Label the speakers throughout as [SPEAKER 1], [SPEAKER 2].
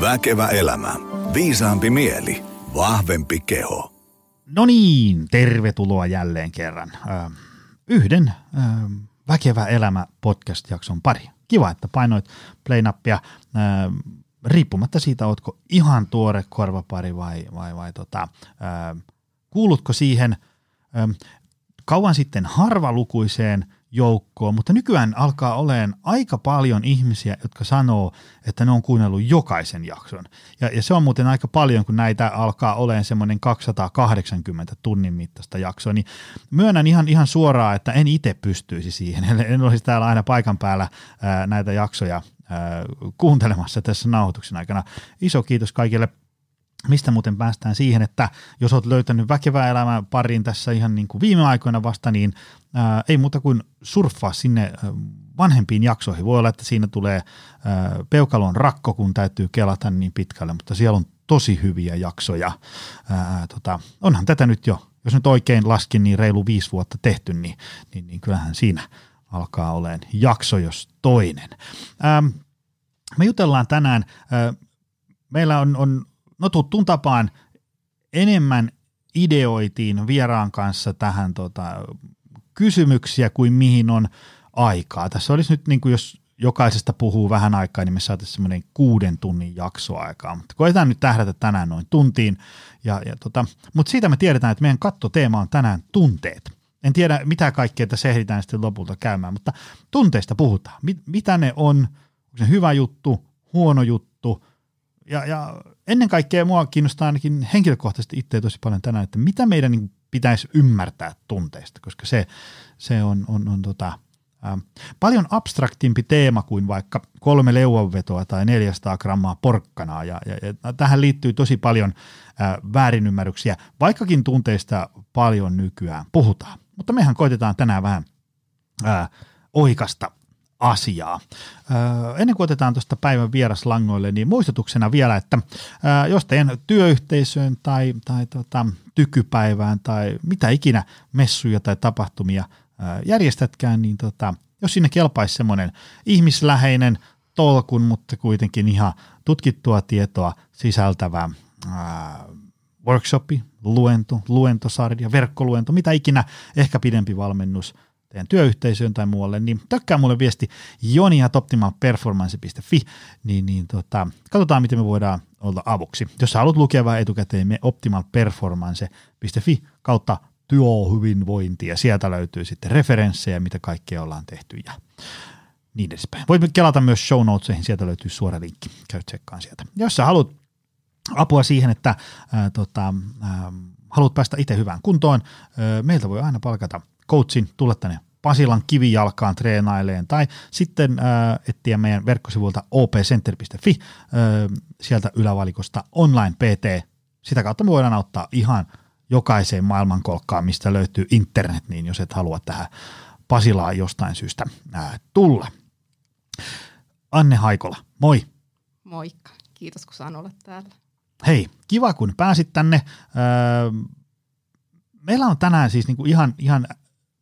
[SPEAKER 1] Väkevä elämä. Viisaampi mieli. Vahvempi keho.
[SPEAKER 2] No niin, tervetuloa jälleen kerran. Yhden Väkevä elämä podcast-jakson pari. Kiva, että painoit play-nappia. Riippumatta siitä, ootko ihan tuore korvapari vai, vai, vai tota, ö, kuulutko siihen kauan sitten harvalukuiseen – joukkoon, mutta nykyään alkaa olemaan aika paljon ihmisiä, jotka sanoo, että ne on kuunnellut jokaisen jakson. Ja, ja se on muuten aika paljon, kun näitä alkaa olemaan semmoinen 280 tunnin mittaista jaksoa, niin myönnän ihan, ihan suoraan, että en itse pystyisi siihen. En olisi täällä aina paikan päällä ää, näitä jaksoja ää, kuuntelemassa tässä nauhoituksen aikana. Iso kiitos kaikille Mistä muuten päästään siihen, että jos olet löytänyt väkevää elämää pariin tässä ihan niin kuin viime aikoina vasta, niin ää, ei muuta kuin surffaa sinne vanhempiin jaksoihin. Voi olla, että siinä tulee ää, peukalon rakko, kun täytyy kelata niin pitkälle, mutta siellä on tosi hyviä jaksoja. Ää, tota, onhan tätä nyt jo, jos nyt oikein laskin, niin reilu viisi vuotta tehty, niin, niin, niin kyllähän siinä alkaa olemaan jakso jos toinen. Ää, me jutellaan tänään, ää, meillä on, on no tuttuun tapaan enemmän ideoitiin vieraan kanssa tähän tota, kysymyksiä kuin mihin on aikaa. Tässä olisi nyt, niin kuin jos jokaisesta puhuu vähän aikaa, niin me saataisiin semmoinen kuuden tunnin jaksoaikaa. Mutta koetaan nyt tähdätä tänään noin tuntiin. Ja, ja tota, mutta siitä me tiedetään, että meidän kattoteema on tänään tunteet. En tiedä, mitä kaikkea tässä ehditään sitten lopulta käymään, mutta tunteista puhutaan. Mit, mitä ne on? Onko se hyvä juttu, huono juttu? Ja, ja ennen kaikkea mua kiinnostaa ainakin henkilökohtaisesti itse tosi paljon tänään, että mitä meidän niin pitäisi ymmärtää tunteista, koska se, se on, on, on tota, ää, paljon abstraktimpi teema kuin vaikka kolme leuanvetoa tai 400 grammaa porkkanaa, ja, ja, ja tähän liittyy tosi paljon ää, väärinymmärryksiä, vaikkakin tunteista paljon nykyään puhutaan. Mutta mehän koitetaan tänään vähän ää, oikasta asiaa. Ennen kuin otetaan tuosta päivän vieraslangoille, niin muistutuksena vielä, että jos teidän työyhteisöön tai, tai tota, tykypäivään tai mitä ikinä messuja tai tapahtumia järjestätkään, niin tota, jos sinne kelpaisi semmoinen ihmisläheinen tolkun, mutta kuitenkin ihan tutkittua tietoa sisältävä workshopi, luento, luentosarja, verkkoluento, mitä ikinä, ehkä pidempi valmennus – teidän työyhteisöön tai muualle, niin tökkää mulle viesti joni.optimalperformance.fi, niin, niin tota, katsotaan, miten me voidaan olla avuksi. Jos haluat lukea vähän etukäteen, me optimalperformance.fi kautta työhyvinvointia. Sieltä löytyy sitten referenssejä, mitä kaikkea ollaan tehty ja niin edespäin. Voit kelata myös show notesihin, sieltä löytyy suora linkki, käy tsekkaan sieltä. Ja jos sä haluat apua siihen, että ää, tota, ää, haluat päästä itse hyvään kuntoon, ää, meiltä voi aina palkata coachin, tulla tänne Pasilan kivijalkaan treenaileen tai sitten äh, etsiä meidän verkkosivulta opcenter.fi, äh, sieltä ylävalikosta online PT. Sitä kautta me voidaan auttaa ihan jokaiseen maailmankolkkaan, mistä löytyy internet, niin jos et halua tähän Pasilaan jostain syystä äh, tulla. Anne Haikola, moi.
[SPEAKER 3] Moikka, kiitos kun saan olla täällä.
[SPEAKER 2] Hei, kiva kun pääsit tänne. Öö, meillä on tänään siis niinku ihan, ihan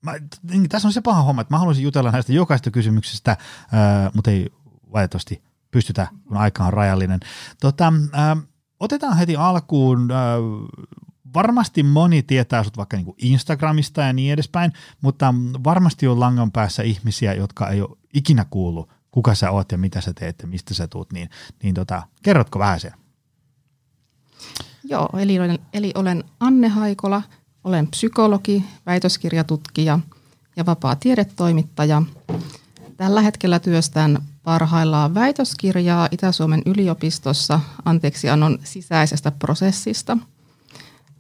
[SPEAKER 2] mä, niin, tässä on se paha homma, että mä haluaisin jutella näistä jokaista kysymyksestä, ää, mutta ei valitettavasti pystytä, kun aika on rajallinen. Tota, ää, otetaan heti alkuun, ää, varmasti moni tietää sut vaikka niinku Instagramista ja niin edespäin, mutta varmasti on langan päässä ihmisiä, jotka ei ole ikinä kuullut, kuka sä oot ja mitä sä teet ja mistä sä tuut, niin, niin tota, kerrotko vähän sen?
[SPEAKER 3] Joo, eli olen, eli olen Anne Haikola – olen psykologi, väitöskirjatutkija ja vapaa tiedetoimittaja. Tällä hetkellä työstän parhaillaan väitöskirjaa Itä-Suomen yliopistossa anteeksiannon sisäisestä prosessista.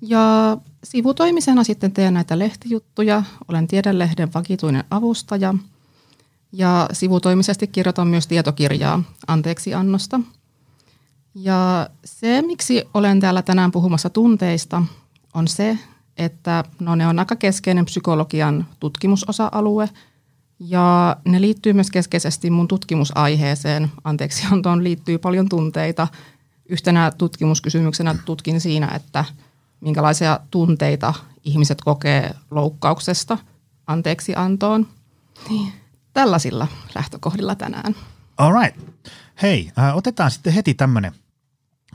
[SPEAKER 3] Ja sivutoimisena sitten teen näitä lehtijuttuja. Olen Tiedelehden vakituinen avustaja ja sivutoimisesti kirjoitan myös tietokirjaa anteeksiannosta. Ja se, miksi olen täällä tänään puhumassa tunteista, on se, että no ne on aika keskeinen psykologian tutkimusosa-alue ja ne liittyy myös keskeisesti mun tutkimusaiheeseen. Anteeksi, antoon liittyy paljon tunteita. Yhtenä tutkimuskysymyksenä tutkin siinä, että minkälaisia tunteita ihmiset kokee loukkauksesta anteeksi antoon. Niin, tällaisilla lähtökohdilla tänään.
[SPEAKER 2] All right. Hei, äh, otetaan sitten heti tämmöinen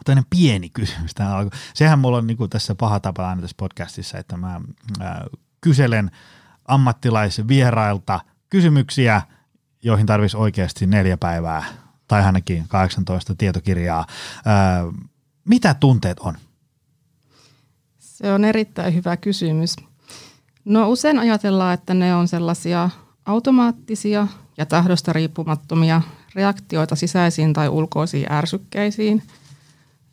[SPEAKER 2] toinen pieni kysymys tähän alkuun. Sehän mulla on niin kuin tässä paha tapa aina tässä podcastissa, että mä ää, kyselen ammattilaisvierailta kysymyksiä, joihin tarvitsisi oikeasti neljä päivää tai ainakin 18 tietokirjaa. Ää, mitä tunteet on?
[SPEAKER 3] Se on erittäin hyvä kysymys. No usein ajatellaan, että ne on sellaisia automaattisia ja tahdosta riippumattomia reaktioita sisäisiin tai ulkoisiin ärsykkeisiin.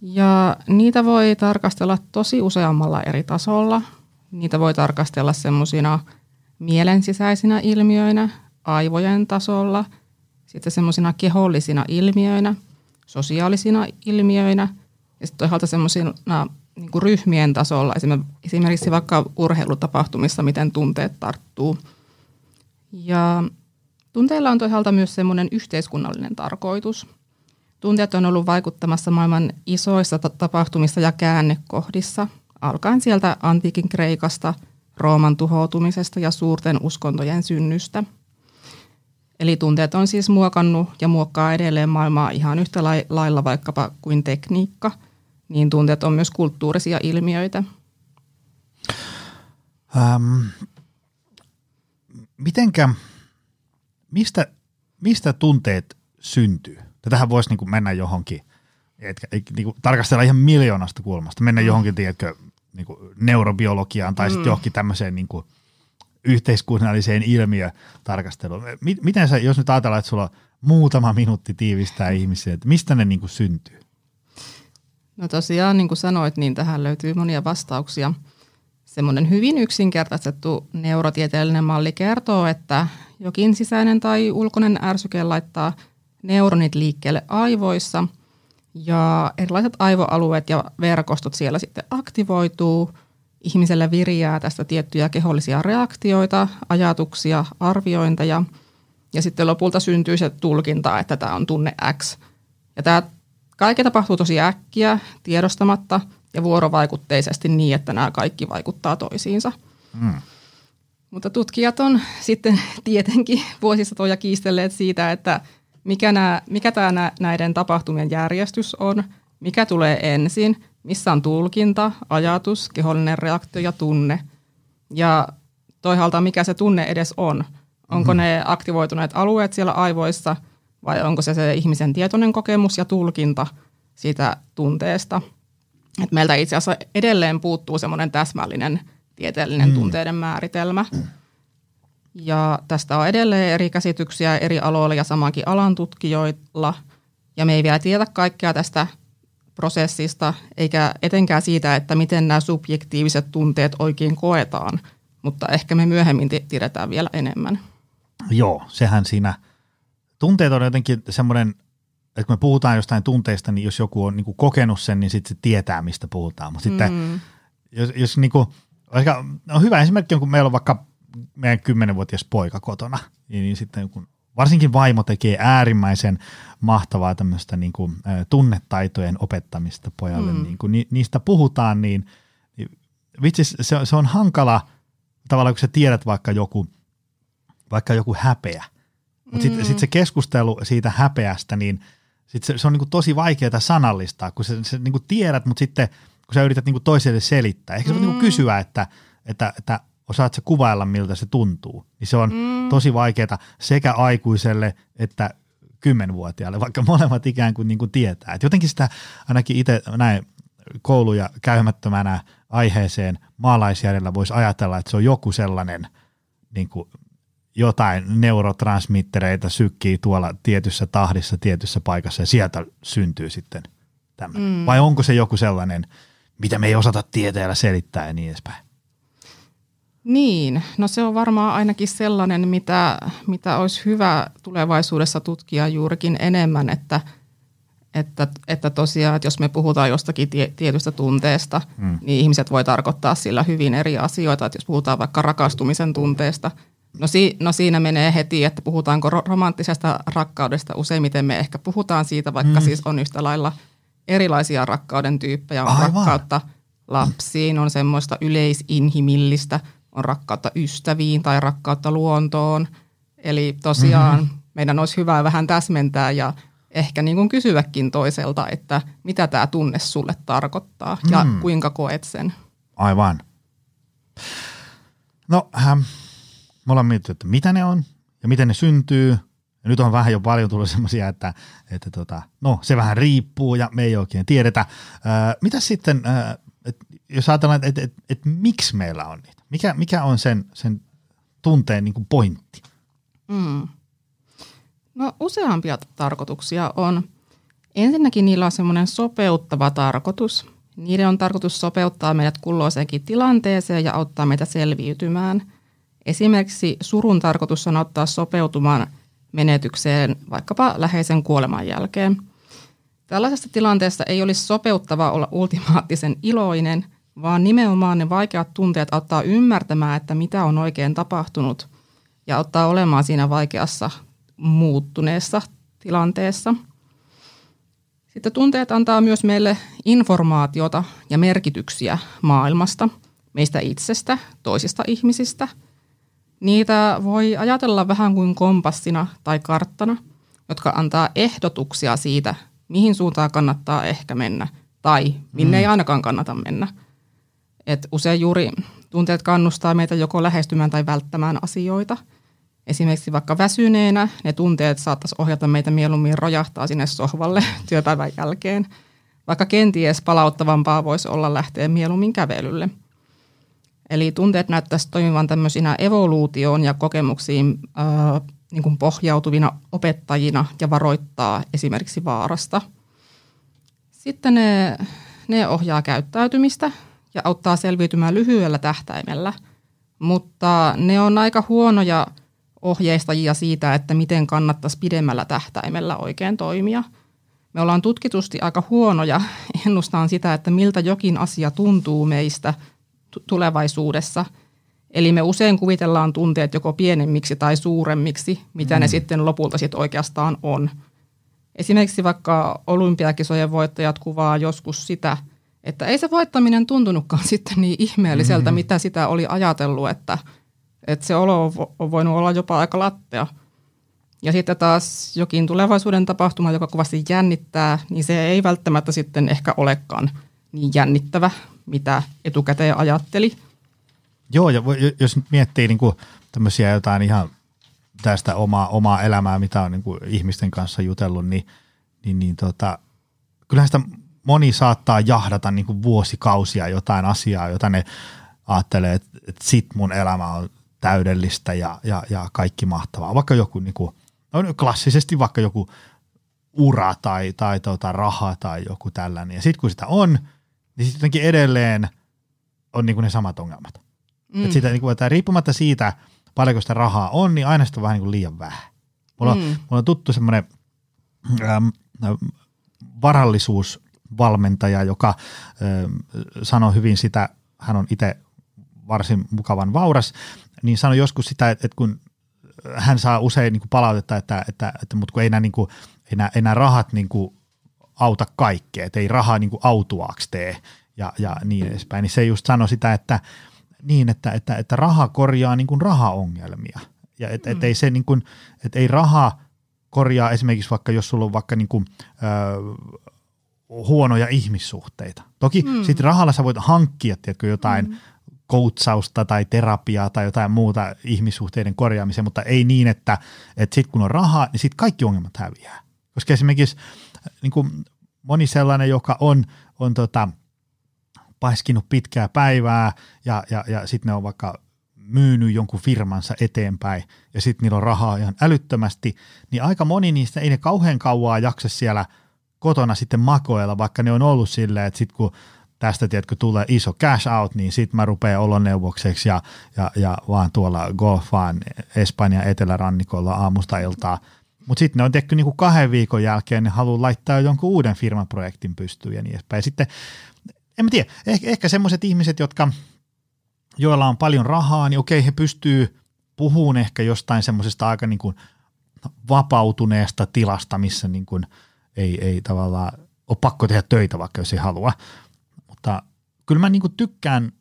[SPEAKER 3] Ja niitä voi tarkastella tosi useammalla eri tasolla. Niitä voi tarkastella semmoisina mielen sisäisinä ilmiöinä, aivojen tasolla, sitten semmoisina kehollisina ilmiöinä, sosiaalisina ilmiöinä ja sitten toisaalta semmoisina niin ryhmien tasolla, esimerkiksi vaikka urheilutapahtumissa, miten tunteet tarttuu. Ja tunteilla on toisaalta myös semmoinen yhteiskunnallinen tarkoitus. Tunteet on ollut vaikuttamassa maailman isoissa tapahtumissa ja käännekohdissa, alkaen sieltä antiikin Kreikasta, Rooman tuhoutumisesta ja suurten uskontojen synnystä. Eli tunteet on siis muokannut ja muokkaa edelleen maailmaa ihan yhtä lailla vaikkapa kuin tekniikka, niin tunteet on myös kulttuurisia ilmiöitä.
[SPEAKER 2] Ähm, mitenkä, mistä, mistä tunteet syntyy? Tätähän voisi niin mennä johonkin, etkä, niin kuin tarkastella ihan miljoonasta kulmasta, mennä mm. johonkin, tiedätkö, niin kuin neurobiologiaan tai mm. sitten johonkin tämmöiseen niin kuin yhteiskunnalliseen ilmiötarkasteluun. Miten sä, jos nyt ajatellaan, että sulla on muutama minuutti tiivistää ihmisiä, että mistä ne niin kuin syntyy?
[SPEAKER 3] No tosiaan, niin kuin sanoit, niin tähän löytyy monia vastauksia. Semmoinen hyvin yksinkertaistettu neurotieteellinen malli kertoo, että jokin sisäinen tai ulkoinen ärsyke laittaa neuronit liikkeelle aivoissa ja erilaiset aivoalueet ja verkostot siellä sitten aktivoituu. Ihmiselle viriää tästä tiettyjä kehollisia reaktioita, ajatuksia, arviointeja ja sitten lopulta syntyy se tulkinta, että tämä on tunne X. Ja tämä kaikki tapahtuu tosi äkkiä, tiedostamatta ja vuorovaikutteisesti niin, että nämä kaikki vaikuttaa toisiinsa. Mm. Mutta tutkijat on sitten tietenkin vuosisatoja kiistelleet siitä, että mikä, nämä, mikä tämä näiden tapahtumien järjestys on, mikä tulee ensin, missä on tulkinta, ajatus, kehollinen reaktio ja tunne. Ja toisaalta mikä se tunne edes on. Onko mm-hmm. ne aktivoituneet alueet siellä aivoissa vai onko se se ihmisen tietoinen kokemus ja tulkinta siitä tunteesta. Et meiltä itse asiassa edelleen puuttuu semmoinen täsmällinen tieteellinen mm. tunteiden määritelmä. Ja tästä on edelleen eri käsityksiä eri aloilla ja samankin alan tutkijoilla. Ja me ei vielä tiedä kaikkea tästä prosessista, eikä etenkään siitä, että miten nämä subjektiiviset tunteet oikein koetaan. Mutta ehkä me myöhemmin tiedetään vielä enemmän.
[SPEAKER 2] Joo, sehän siinä – tunteet on jotenkin semmoinen, että kun me puhutaan jostain tunteista, niin jos joku on niin kokenut sen, niin sitten se tietää, mistä puhutaan. Mutta sitten mm. jos, jos niin kuin, no hyvä esimerkki on, kun meillä on vaikka meidän kymmenenvuotias poika kotona, niin, niin sitten kun varsinkin vaimo tekee äärimmäisen mahtavaa tämmöistä niin kuin, tunnetaitojen opettamista pojalle, mm. niin kun ni, niistä puhutaan, niin, niin vitsi, se, se on hankala tavallaan, kun sä tiedät vaikka joku, vaikka joku häpeä – mutta mm. sitten sit se keskustelu siitä häpeästä, niin sit se, se on niinku tosi vaikeaa sanallistaa, kun sä, sä niinku tiedät, mutta sitten kun sä yrität niinku toiselle selittää. Ehkä sä voit niinku mm. kysyä, että, että, että osaat sä kuvailla, miltä se tuntuu. Niin se on mm. tosi vaikeaa sekä aikuiselle että kymmenvuotiaalle, vaikka molemmat ikään kuin, niin kuin tietää. Et jotenkin sitä ainakin itse näin kouluja käymättömänä aiheeseen maalaisjärjellä voisi ajatella, että se on joku sellainen niin kuin jotain neurotransmittereita sykkii tuolla tietyssä tahdissa, tietyssä paikassa ja sieltä syntyy sitten tämmöinen. Mm. Vai onko se joku sellainen, mitä me ei osata tieteellä selittää ja niin edespäin?
[SPEAKER 3] Niin, no se on varmaan ainakin sellainen, mitä, mitä olisi hyvä tulevaisuudessa tutkia juurikin enemmän, että, että, että tosiaan, että jos me puhutaan jostakin tie, tietystä tunteesta, mm. niin ihmiset voi tarkoittaa sillä hyvin eri asioita. Että jos puhutaan vaikka rakastumisen tunteesta – No, si- no siinä menee heti, että puhutaanko romanttisesta rakkaudesta. Useimmiten me ehkä puhutaan siitä, vaikka mm. siis on yhtä lailla erilaisia rakkauden tyyppejä. On Aivan. rakkautta lapsiin, on semmoista yleisinhimillistä, on rakkautta ystäviin tai rakkautta luontoon. Eli tosiaan mm-hmm. meidän olisi hyvä vähän täsmentää ja ehkä niin kuin kysyäkin toiselta, että mitä tämä tunne sulle tarkoittaa ja mm. kuinka koet sen.
[SPEAKER 2] Aivan. No, ähm, me ollaan mietitty, että mitä ne on ja miten ne syntyy. Ja nyt on vähän jo paljon tullut semmoisia, että, että tota, no se vähän riippuu ja me ei oikein tiedetä. Äh, mitä sitten, äh, et, jos ajatellaan, että et, et, et, miksi meillä on niitä? Mikä, mikä on sen, sen tunteen niin kuin pointti?
[SPEAKER 3] Mm. No useampia tarkoituksia on. Ensinnäkin niillä on semmoinen sopeuttava tarkoitus. Niiden on tarkoitus sopeuttaa meidät kulloiseenkin tilanteeseen ja auttaa meitä selviytymään. Esimerkiksi surun tarkoitus on auttaa sopeutumaan menetykseen vaikkapa läheisen kuoleman jälkeen. Tällaisessa tilanteessa ei olisi sopeuttava olla ultimaattisen iloinen, vaan nimenomaan ne vaikeat tunteet auttaa ymmärtämään, että mitä on oikein tapahtunut ja auttaa olemaan siinä vaikeassa muuttuneessa tilanteessa. Sitten tunteet antaa myös meille informaatiota ja merkityksiä maailmasta, meistä itsestä, toisista ihmisistä. Niitä voi ajatella vähän kuin kompassina tai karttana, jotka antaa ehdotuksia siitä, mihin suuntaan kannattaa ehkä mennä tai minne mm. ei ainakaan kannata mennä. Et usein juuri tunteet kannustaa meitä joko lähestymään tai välttämään asioita – Esimerkiksi vaikka väsyneenä ne tunteet saattaisi ohjata meitä mieluummin rojahtaa sinne sohvalle työpäivän jälkeen, vaikka kenties palauttavampaa voisi olla lähteä mieluummin kävelylle. Eli tunteet näyttäisi toimivan tämmöisinä evoluutioon ja kokemuksiin äh, niin kuin pohjautuvina opettajina ja varoittaa esimerkiksi vaarasta. Sitten ne, ne ohjaa käyttäytymistä ja auttaa selviytymään lyhyellä tähtäimellä, mutta ne on aika huonoja – ohjeistajia siitä, että miten kannattaisi pidemmällä tähtäimellä oikein toimia. Me ollaan tutkitusti aika huonoja ennustaan sitä, että miltä jokin asia tuntuu meistä tulevaisuudessa. Eli me usein kuvitellaan tunteet joko pienemmiksi tai suuremmiksi, mitä mm. ne sitten lopulta sitten oikeastaan on. Esimerkiksi vaikka olympiakisojen voittajat kuvaa joskus sitä, että ei se voittaminen tuntunutkaan sitten niin ihmeelliseltä, mm. mitä sitä oli ajatellut, että – että se olo on voinut olla jopa aika lattea. Ja sitten taas jokin tulevaisuuden tapahtuma, joka kovasti jännittää, niin se ei välttämättä sitten ehkä olekaan niin jännittävä, mitä etukäteen ajatteli.
[SPEAKER 2] Joo, ja jos miettii niin kuin tämmöisiä jotain ihan tästä omaa, omaa elämää, mitä on niin kuin ihmisten kanssa jutellut, niin, niin, niin tota, kyllähän sitä moni saattaa jahdata niin kuin vuosikausia jotain asiaa, jota ne ajattelee, että, että sit mun elämä on täydellistä ja, ja, ja kaikki mahtavaa. Vaikka joku niin kuin, no klassisesti vaikka joku ura tai, tai tuota, raha tai joku tällainen. Ja sitten kun sitä on, niin sitten jotenkin edelleen on niin kuin ne samat ongelmat. Mm. Et sitä, niin kuin, että riippumatta siitä, paljonko sitä rahaa on, niin aina sitä on vähän niin kuin liian vähän. Mulla, mm. mulla on tuttu semmoinen ähm, varallisuusvalmentaja, joka sanoi hyvin sitä, hän on itse varsin mukavan vauras, niin sanoi joskus sitä, että, kun hän saa usein niin kuin palautetta, että, että, että mutta kun ei nämä, niin kuin, ei nämä, ei nämä rahat niin kuin auta kaikkea, että ei rahaa niin kuin autuaaksi tee ja, ja niin edespäin, niin se just sanoi sitä, että niin, että, että, että raha korjaa niin kuin rahaongelmia ja et, mm. et ei se niin kuin, että ei raha korjaa esimerkiksi vaikka, jos sulla on vaikka niin kuin, ö, huonoja ihmissuhteita. Toki mm. sitten rahalla sä voit hankkia tiedätkö, jotain mm koutsausta tai terapiaa tai jotain muuta ihmissuhteiden korjaamiseen, mutta ei niin, että, että sitten kun on rahaa, niin sitten kaikki ongelmat häviää. Koska esimerkiksi niin kuin moni sellainen, joka on, on tota, paiskinut pitkää päivää ja, ja, ja sitten ne on vaikka myynyt jonkun firmansa eteenpäin ja sitten niillä on rahaa ihan älyttömästi, niin aika moni niistä ei ne kauhean kauaa jaksa siellä kotona sitten makoilla, vaikka ne on ollut silleen, että sitten kun tästä tiedätkö, tulee iso cash out, niin sitten mä rupean oloneuvokseksi ja, ja, ja vaan tuolla golfaan Espanjan etelärannikolla aamusta iltaa. Mutta sitten ne on tehty niinku kahden viikon jälkeen, ne haluaa laittaa jonkun uuden firmaprojektin pystyyn ja niin edespäin. Sitten, en mä tiedä, ehkä, ehkä semmoiset ihmiset, jotka, joilla on paljon rahaa, niin okei, he pystyy puhumaan ehkä jostain semmoisesta aika niinku vapautuneesta tilasta, missä niinku ei, ei tavallaan ole pakko tehdä töitä, vaikka jos ei halua mutta kyllä mä niin kuin tykkään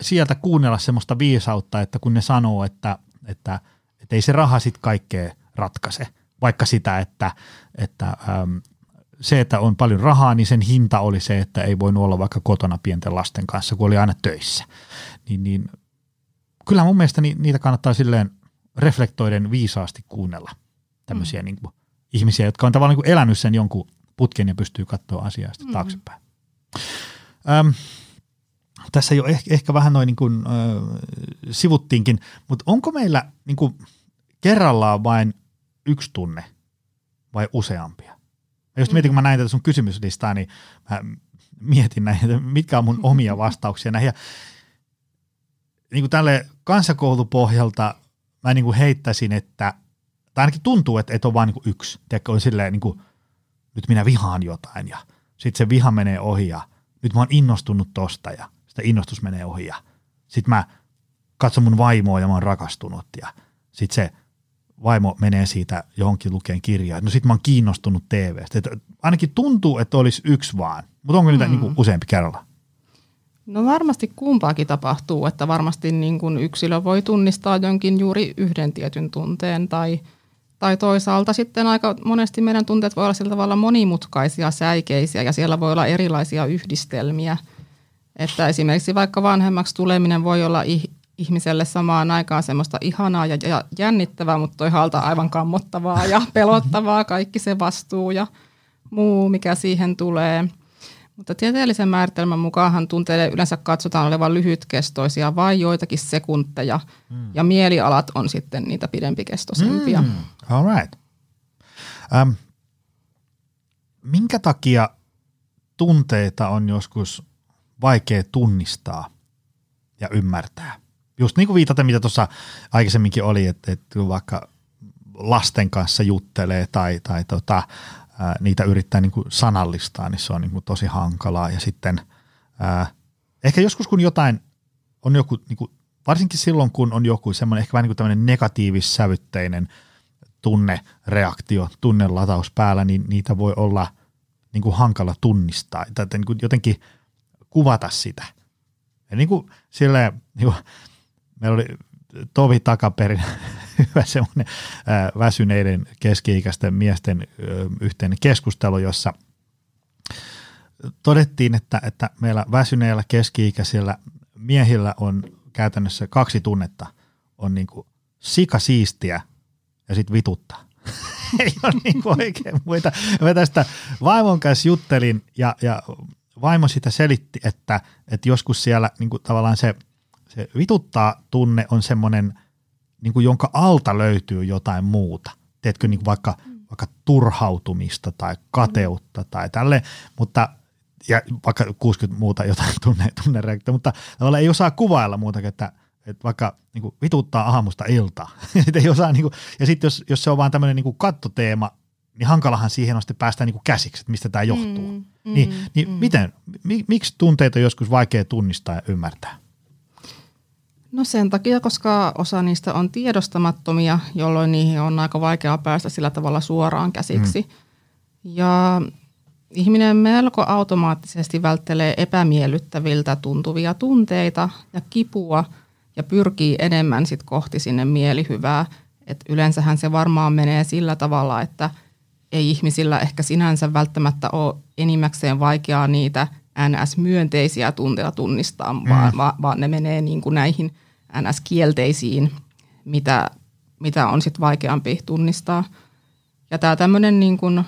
[SPEAKER 2] sieltä kuunnella semmoista viisautta, että kun ne sanoo, että, että, että ei se raha sitten kaikkea ratkaise, vaikka sitä, että, että ähm, se, että on paljon rahaa, niin sen hinta oli se, että ei voinut olla vaikka kotona pienten lasten kanssa, kun oli aina töissä. Niin, niin kyllä mun mielestä niitä kannattaa silleen reflektoiden viisaasti kuunnella tämmöisiä mm. niin kuin, ihmisiä, jotka on tavallaan niin elänyt sen jonkun putken ja pystyy katsoa asiaa sitten mm. taaksepäin. Öm, tässä jo ehkä, ehkä vähän noin niin kuin, ö, sivuttiinkin, mutta onko meillä niin kuin kerrallaan vain yksi tunne vai useampia? Ja just mietin, kun mä näin tätä sun kysymyslistaa, niin mä mietin näitä, mitkä on mun omia vastauksia näihin. Ja niin kuin tälle kansakoulupohjalta mä niin kuin heittäisin, että, tai ainakin tuntuu, että, että on vain niin yksi. Tiedätkö, on silleen niin kuin, nyt minä vihaan jotain ja sitten se viha menee ohi ja nyt mä oon innostunut tosta ja sitä innostus menee ohi ja sitten mä katson mun vaimoa ja mä oon rakastunut ja sitten se vaimo menee siitä johonkin lukeen kirjaa. No sitten mä oon kiinnostunut TVstä. Et ainakin tuntuu, että olisi yksi vaan, mutta onko niitä mm. niin useampi kerralla?
[SPEAKER 3] No varmasti kumpaakin tapahtuu, että varmasti niin kuin yksilö voi tunnistaa jonkin juuri yhden tietyn tunteen tai, tai toisaalta sitten aika monesti meidän tunteet voi olla sillä tavalla monimutkaisia, säikeisiä ja siellä voi olla erilaisia yhdistelmiä. Että esimerkiksi vaikka vanhemmaksi tuleminen voi olla ihmiselle samaan aikaan semmoista ihanaa ja, jännittävää, mutta toisaalta aivan kammottavaa ja pelottavaa kaikki se vastuu ja muu, mikä siihen tulee. Mutta tieteellisen määritelmän mukaan tunteiden yleensä katsotaan olevan lyhytkestoisia vain joitakin sekunteja mm. ja mielialat on sitten niitä pidempikestoisempia. Mm.
[SPEAKER 2] All right. Um, minkä takia tunteita on joskus vaikea tunnistaa ja ymmärtää? just niin kuin viitata, mitä tuossa aikaisemminkin oli, että, että vaikka lasten kanssa juttelee tai, tai tota, ää, niitä yrittää niin kuin sanallistaa, niin se on niin kuin tosi hankalaa. Ja sitten ää, ehkä joskus kun jotain on joku, niin kuin, varsinkin silloin kun on joku semmoinen ehkä vähän niin kuin negatiivissävytteinen tunnereaktio, tunnelataus päällä, niin niitä voi olla niin kuin hankala tunnistaa tai niin kuin jotenkin kuvata sitä. Ja niin kuin silleen, niin kuin, meillä oli tovi takaperin hyvä semmoinen väsyneiden keski-ikäisten miesten yhteinen keskustelu, jossa todettiin, että, että meillä väsyneillä keski-ikäisillä miehillä on käytännössä kaksi tunnetta. On niin kuin sika siistiä ja sitten vituttaa. Ei ole niin kuin oikein muita. Mä tästä vaimon kanssa juttelin ja, ja vaimo sitä selitti, että, että joskus siellä niin kuin tavallaan se – se vituttaa tunne on semmoinen, niin kuin jonka alta löytyy jotain muuta. Teetkö niin kuin vaikka, mm. vaikka turhautumista tai kateutta tai tälle, mutta ja vaikka 60 muuta jotain tunne, tunnereaktio, mutta tavallaan ei osaa kuvailla muuta, että, että vaikka niin kuin vituttaa aamusta iltaa. ei osaa, niin kuin, ja sitten jos, jos se on vaan tämmöinen niin kuin kattoteema, niin hankalahan siihen on sitten päästä niin kuin käsiksi, että mistä tämä johtuu. Mm, mm, niin niin mm. miten, mi, miksi tunteita on joskus vaikea tunnistaa ja ymmärtää?
[SPEAKER 3] No sen takia, koska osa niistä on tiedostamattomia, jolloin niihin on aika vaikea päästä sillä tavalla suoraan käsiksi. Mm. Ja ihminen melko automaattisesti välttelee epämiellyttäviltä tuntuvia tunteita ja kipua ja pyrkii enemmän sit kohti sinne mielihyvää. Et yleensähän se varmaan menee sillä tavalla, että ei ihmisillä ehkä sinänsä välttämättä ole enimmäkseen vaikeaa niitä NS-myönteisiä tunteita tunnistaa, mm. vaan, vaan ne menee niin kuin näihin NS-kielteisiin, mitä, mitä on sitten vaikeampi tunnistaa. Ja tämä tämmöinen niin kuin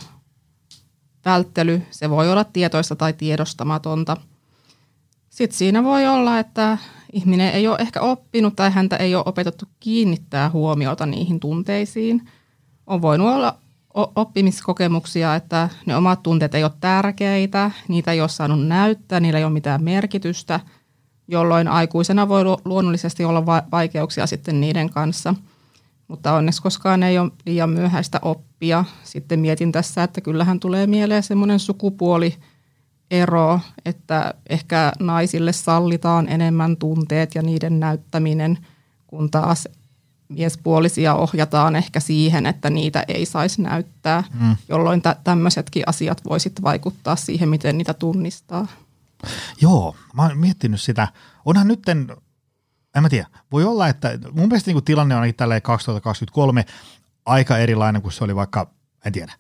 [SPEAKER 3] välttely, se voi olla tietoista tai tiedostamatonta. Sitten siinä voi olla, että ihminen ei ole ehkä oppinut tai häntä ei ole opetettu kiinnittää huomiota niihin tunteisiin. On voinut olla oppimiskokemuksia, että ne omat tunteet ei ole tärkeitä, niitä ei ole saanut näyttää, niillä ei ole mitään merkitystä – jolloin aikuisena voi luonnollisesti olla vaikeuksia sitten niiden kanssa. Mutta onneksi koskaan ei ole liian myöhäistä oppia. Sitten mietin tässä, että kyllähän tulee mieleen semmoinen sukupuoliero, että ehkä naisille sallitaan enemmän tunteet ja niiden näyttäminen, kun taas miespuolisia ohjataan ehkä siihen, että niitä ei saisi näyttää, mm. jolloin tä- tämmöisetkin asiat voisit vaikuttaa siihen, miten niitä tunnistaa.
[SPEAKER 2] Joo, mä oon miettinyt sitä. Onhan nytten, en mä tiedä, voi olla, että mun mielestä niin tilanne on ainakin tälleen 2023, aika erilainen kuin se oli vaikka, en tiedä,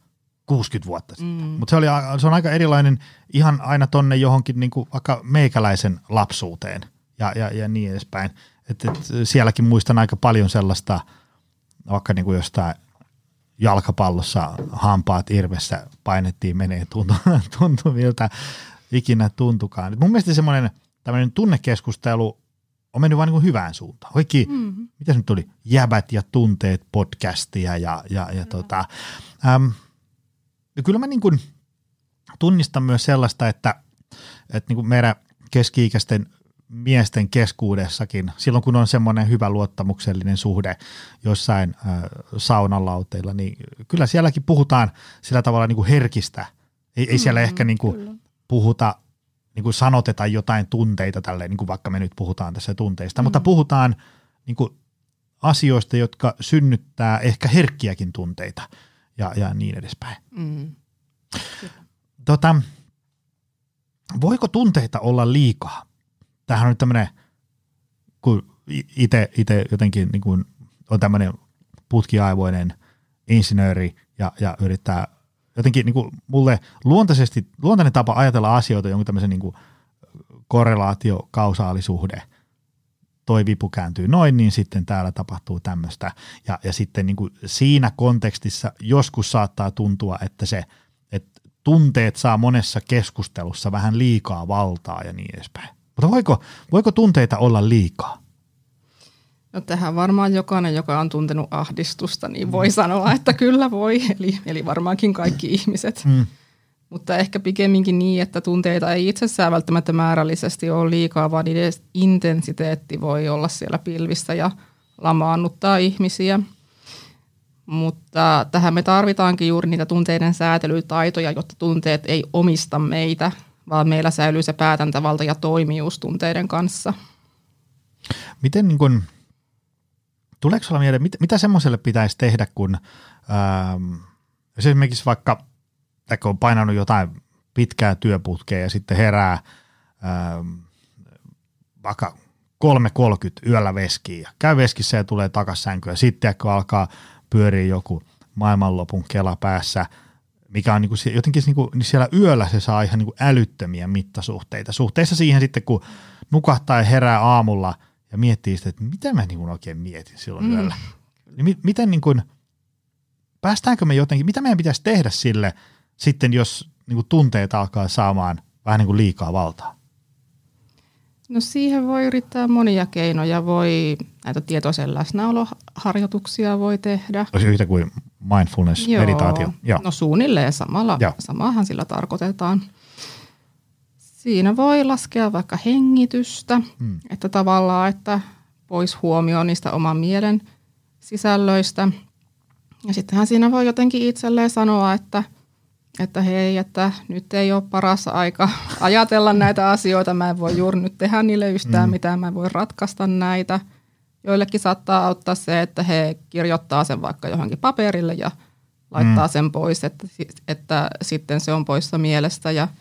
[SPEAKER 2] 60 vuotta sitten. Mm. Mutta se, oli, se on aika erilainen ihan aina tonne johonkin niin kuin vaikka meikäläisen lapsuuteen ja, ja, ja niin edespäin. Et, et sielläkin muistan aika paljon sellaista, vaikka niin kuin jostain jalkapallossa hampaat irvessä painettiin menee tuntu, tuntu miltä ikinä tuntukaan. mun mielestä semmoinen tämmöinen tunnekeskustelu on mennyt vain niin hyvään suuntaan. Oikein, mm-hmm. mitä se nyt tuli? Jäbät ja tunteet podcastia ja, ja, ja mm. tota, äm, ja kyllä mä niin kuin tunnistan myös sellaista, että, että niin kuin meidän keski-ikäisten miesten keskuudessakin, silloin kun on semmoinen hyvä luottamuksellinen suhde jossain äh, saunalauteilla, niin kyllä sielläkin puhutaan sillä tavalla niin kuin herkistä. Ei, ei siellä mm, ehkä niin kuin puhuta, niin kuin sanoteta jotain tunteita tälleen, niin kuin vaikka me nyt puhutaan tässä tunteista, mm. mutta puhutaan niin kuin asioista, jotka synnyttää ehkä herkkiäkin tunteita ja, ja niin edespäin. Mm. Tota, voiko tunteita olla liikaa? Tämähän on tämmöinen, kun itse jotenkin niin kuin on tämmöinen putkiaivoinen insinööri ja, ja yrittää jotenkin niin kuin mulle luontaisesti, luontainen tapa ajatella asioita jonkun tämmöisen niin kuin korrelaatio, kausaalisuhde, toi vipu kääntyy noin, niin sitten täällä tapahtuu tämmöistä. Ja, ja sitten niin kuin siinä kontekstissa joskus saattaa tuntua, että se, että tunteet saa monessa keskustelussa vähän liikaa valtaa ja niin edespäin. Mutta voiko, voiko tunteita olla liikaa?
[SPEAKER 3] No tähän varmaan jokainen, joka on tuntenut ahdistusta, niin voi mm. sanoa, että kyllä voi, eli, eli varmaankin kaikki ihmiset. Mm. Mutta ehkä pikemminkin niin, että tunteita ei itsessään välttämättä määrällisesti ole liikaa, vaan niiden intensiteetti voi olla siellä pilvissä ja lamaannuttaa ihmisiä. Mutta tähän me tarvitaankin juuri niitä tunteiden säätelytaitoja, jotta tunteet ei omista meitä, vaan meillä säilyy se päätäntävalta ja toimijuus tunteiden kanssa.
[SPEAKER 2] Miten niin kun, tuleeko sinulla mieleen, mit, mitä semmoiselle pitäisi tehdä, kun ähm, esimerkiksi vaikka kun on painanut jotain pitkää työputkea ja sitten herää ähm, vaikka 3.30 yöllä veskiin ja käy veskissä ja tulee takaisin sänkyä. Sitten kun alkaa pyöriä joku maailmanlopun kela päässä, mikä on niin kuin, jotenkin niin kuin, niin siellä yöllä se saa ihan niin kuin älyttömiä mittasuhteita. Suhteessa siihen sitten, kun nukahtaa ja herää aamulla – ja miettii sitä, että mitä mä niin kuin oikein mietin silloin mm. yöllä. Niin miten niin kuin, päästäänkö me jotenkin, mitä meidän pitäisi tehdä sille sitten, jos niin kuin tunteet alkaa saamaan vähän niin kuin liikaa valtaa?
[SPEAKER 3] No siihen voi yrittää monia keinoja. Voi näitä tietoisen läsnäoloharjoituksia voi tehdä.
[SPEAKER 2] Olisi yhtä kuin mindfulness, Joo. meditaatio.
[SPEAKER 3] Joo. No suunnilleen samalla, Joo. samahan sillä tarkoitetaan. Siinä voi laskea vaikka hengitystä, hmm. että tavallaan, että pois huomioon niistä oman mielen sisällöistä. Ja sittenhän siinä voi jotenkin itselleen sanoa, että, että hei, että nyt ei ole paras aika ajatella näitä asioita. Mä en voi juuri nyt tehdä niille yhtään hmm. mitään, mä en voi ratkaista näitä. Joillekin saattaa auttaa se, että he kirjoittaa sen vaikka johonkin paperille ja laittaa hmm. sen pois, että, että sitten se on poissa mielestä ja –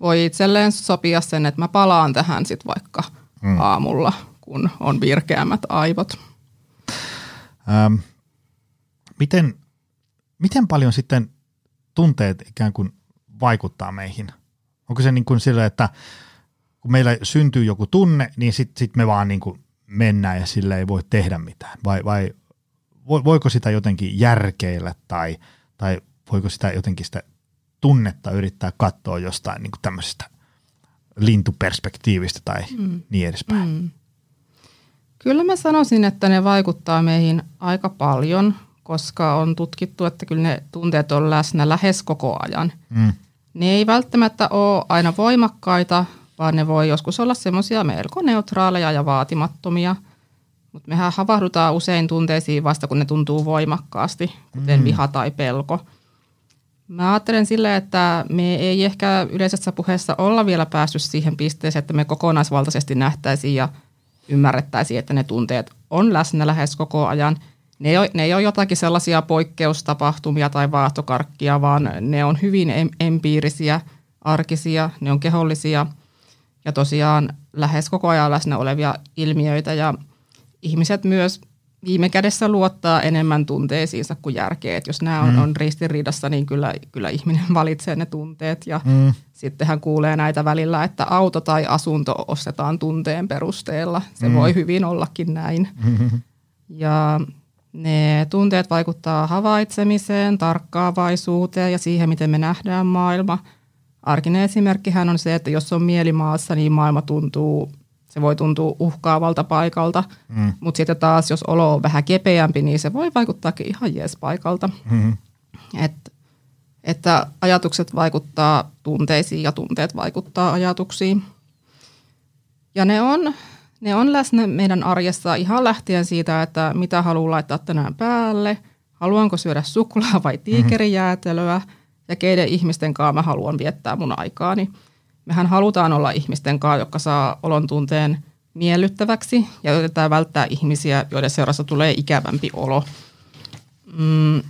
[SPEAKER 3] voi itselleen sopia sen, että mä palaan tähän sitten vaikka mm. aamulla, kun on virkeämmät aivot.
[SPEAKER 2] Ähm, miten, miten paljon sitten tunteet ikään kuin vaikuttaa meihin? Onko se niin kuin sillä, että kun meillä syntyy joku tunne, niin sitten sit me vaan niin kuin mennään ja sille ei voi tehdä mitään? Vai, vai voiko sitä jotenkin järkeillä tai, tai voiko sitä jotenkin sitä tunnetta yrittää katsoa jostain niin tämmöisestä lintuperspektiivistä tai mm. niin edespäin. Mm.
[SPEAKER 3] Kyllä mä sanoisin, että ne vaikuttaa meihin aika paljon, koska on tutkittu, että kyllä ne tunteet on läsnä lähes koko ajan. Mm. Ne ei välttämättä ole aina voimakkaita, vaan ne voi joskus olla semmoisia melko neutraaleja ja vaatimattomia. Mutta mehän havahdutaan usein tunteisiin vasta, kun ne tuntuu voimakkaasti, kuten mm. viha tai pelko – Mä ajattelen sille, että me ei ehkä yleisessä puheessa olla vielä päässyt siihen pisteeseen, että me kokonaisvaltaisesti nähtäisiin ja ymmärrettäisiin, että ne tunteet on läsnä lähes koko ajan. Ne ei, ole, ne ei ole jotakin sellaisia poikkeustapahtumia tai vaahtokarkkia, vaan ne on hyvin empiirisiä, arkisia, ne on kehollisia ja tosiaan lähes koko ajan läsnä olevia ilmiöitä. Ja ihmiset myös viime kädessä luottaa enemmän tunteisiinsa kuin järkeen. Et jos nämä on, mm. on ristiriidassa, niin kyllä, kyllä ihminen valitsee ne tunteet. Ja mm. sitten hän kuulee näitä välillä, että auto tai asunto ostetaan tunteen perusteella. Se mm. voi hyvin ollakin näin. Mm-hmm. Ja ne tunteet vaikuttaa havaitsemiseen, tarkkaavaisuuteen ja siihen, miten me nähdään maailma. Arkinen esimerkkihän on se, että jos on mielimaassa, niin maailma tuntuu se voi tuntua uhkaavalta paikalta, mm. mutta sitten taas jos olo on vähän kepeämpi, niin se voi vaikuttaakin ihan jees paikalta. Mm. Et, että ajatukset vaikuttaa tunteisiin ja tunteet vaikuttaa ajatuksiin. Ja ne on, ne on läsnä meidän arjessa ihan lähtien siitä, että mitä haluan laittaa tänään päälle, haluanko syödä suklaa vai tiikerijäätelöä ja keiden ihmisten kanssa mä haluan viettää mun aikaani. Mehän halutaan olla ihmisten kanssa, jotka saa olon tunteen miellyttäväksi ja yritetään välttää ihmisiä, joiden seurassa tulee ikävämpi olo. Mm,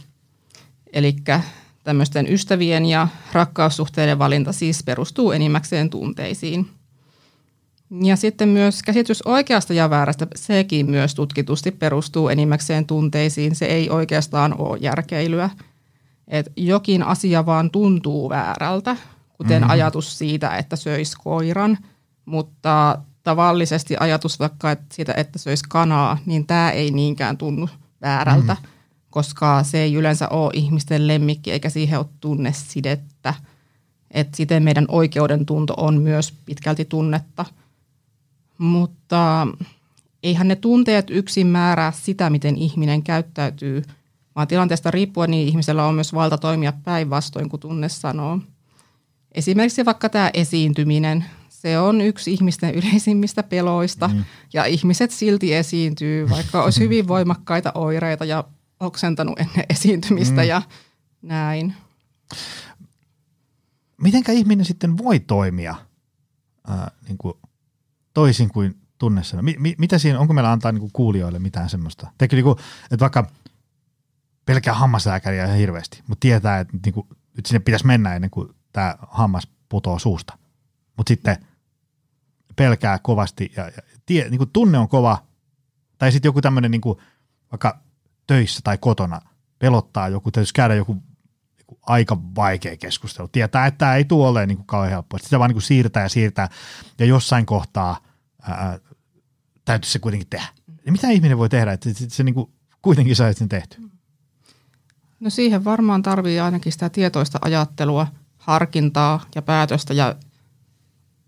[SPEAKER 3] Eli tämmöisten ystävien ja rakkaussuhteiden valinta siis perustuu enimmäkseen tunteisiin. Ja sitten myös käsitys oikeasta ja väärästä, sekin myös tutkitusti perustuu enimmäkseen tunteisiin. Se ei oikeastaan ole järkeilyä. Et jokin asia vaan tuntuu väärältä, kuten mm-hmm. ajatus siitä, että söisi koiran, mutta tavallisesti ajatus vaikka että siitä, että söisi kanaa, niin tämä ei niinkään tunnu väärältä, mm-hmm. koska se ei yleensä ole ihmisten lemmikki eikä siihen ole tunnesidettä. Et siten meidän oikeuden tunto on myös pitkälti tunnetta. Mutta eihän ne tunteet yksin määrää sitä, miten ihminen käyttäytyy, vaan tilanteesta riippuen niin ihmisellä on myös valta toimia päinvastoin kuin tunne sanoo. Esimerkiksi vaikka tämä esiintyminen, se on yksi ihmisten yleisimmistä peloista mm. ja ihmiset silti esiintyy, vaikka olisi hyvin voimakkaita oireita ja oksentanut ennen esiintymistä mm. ja näin.
[SPEAKER 2] Mitenkä ihminen sitten voi toimia äh, niin kuin toisin kuin tunnesana? Mi- mi- mitä siinä, onko meillä antaa niin kuin kuulijoille mitään semmoista? Teikö niin kuin, että vaikka pelkää hammaslääkäriä ihan hirveästi, mutta tietää, että niin kuin, nyt sinne pitäisi mennä ennen kuin tämä hammas putoo suusta. Mutta sitten pelkää kovasti ja, ja tie, niin kuin tunne on kova, tai sitten joku tämmöinen niin vaikka töissä tai kotona pelottaa joku, täytyisi käydä joku, aika vaikea keskustelu. Tietää, että tämä ei tule olemaan niin kauhean helppoa. Sitä vaan niin kuin siirtää ja siirtää, ja jossain kohtaa ää, täytyisi se kuitenkin tehdä. Ja mitä ihminen voi tehdä, että se, se niin kuin kuitenkin saisi sen tehty?
[SPEAKER 3] No siihen varmaan tarvii ainakin sitä tietoista ajattelua – harkintaa ja päätöstä ja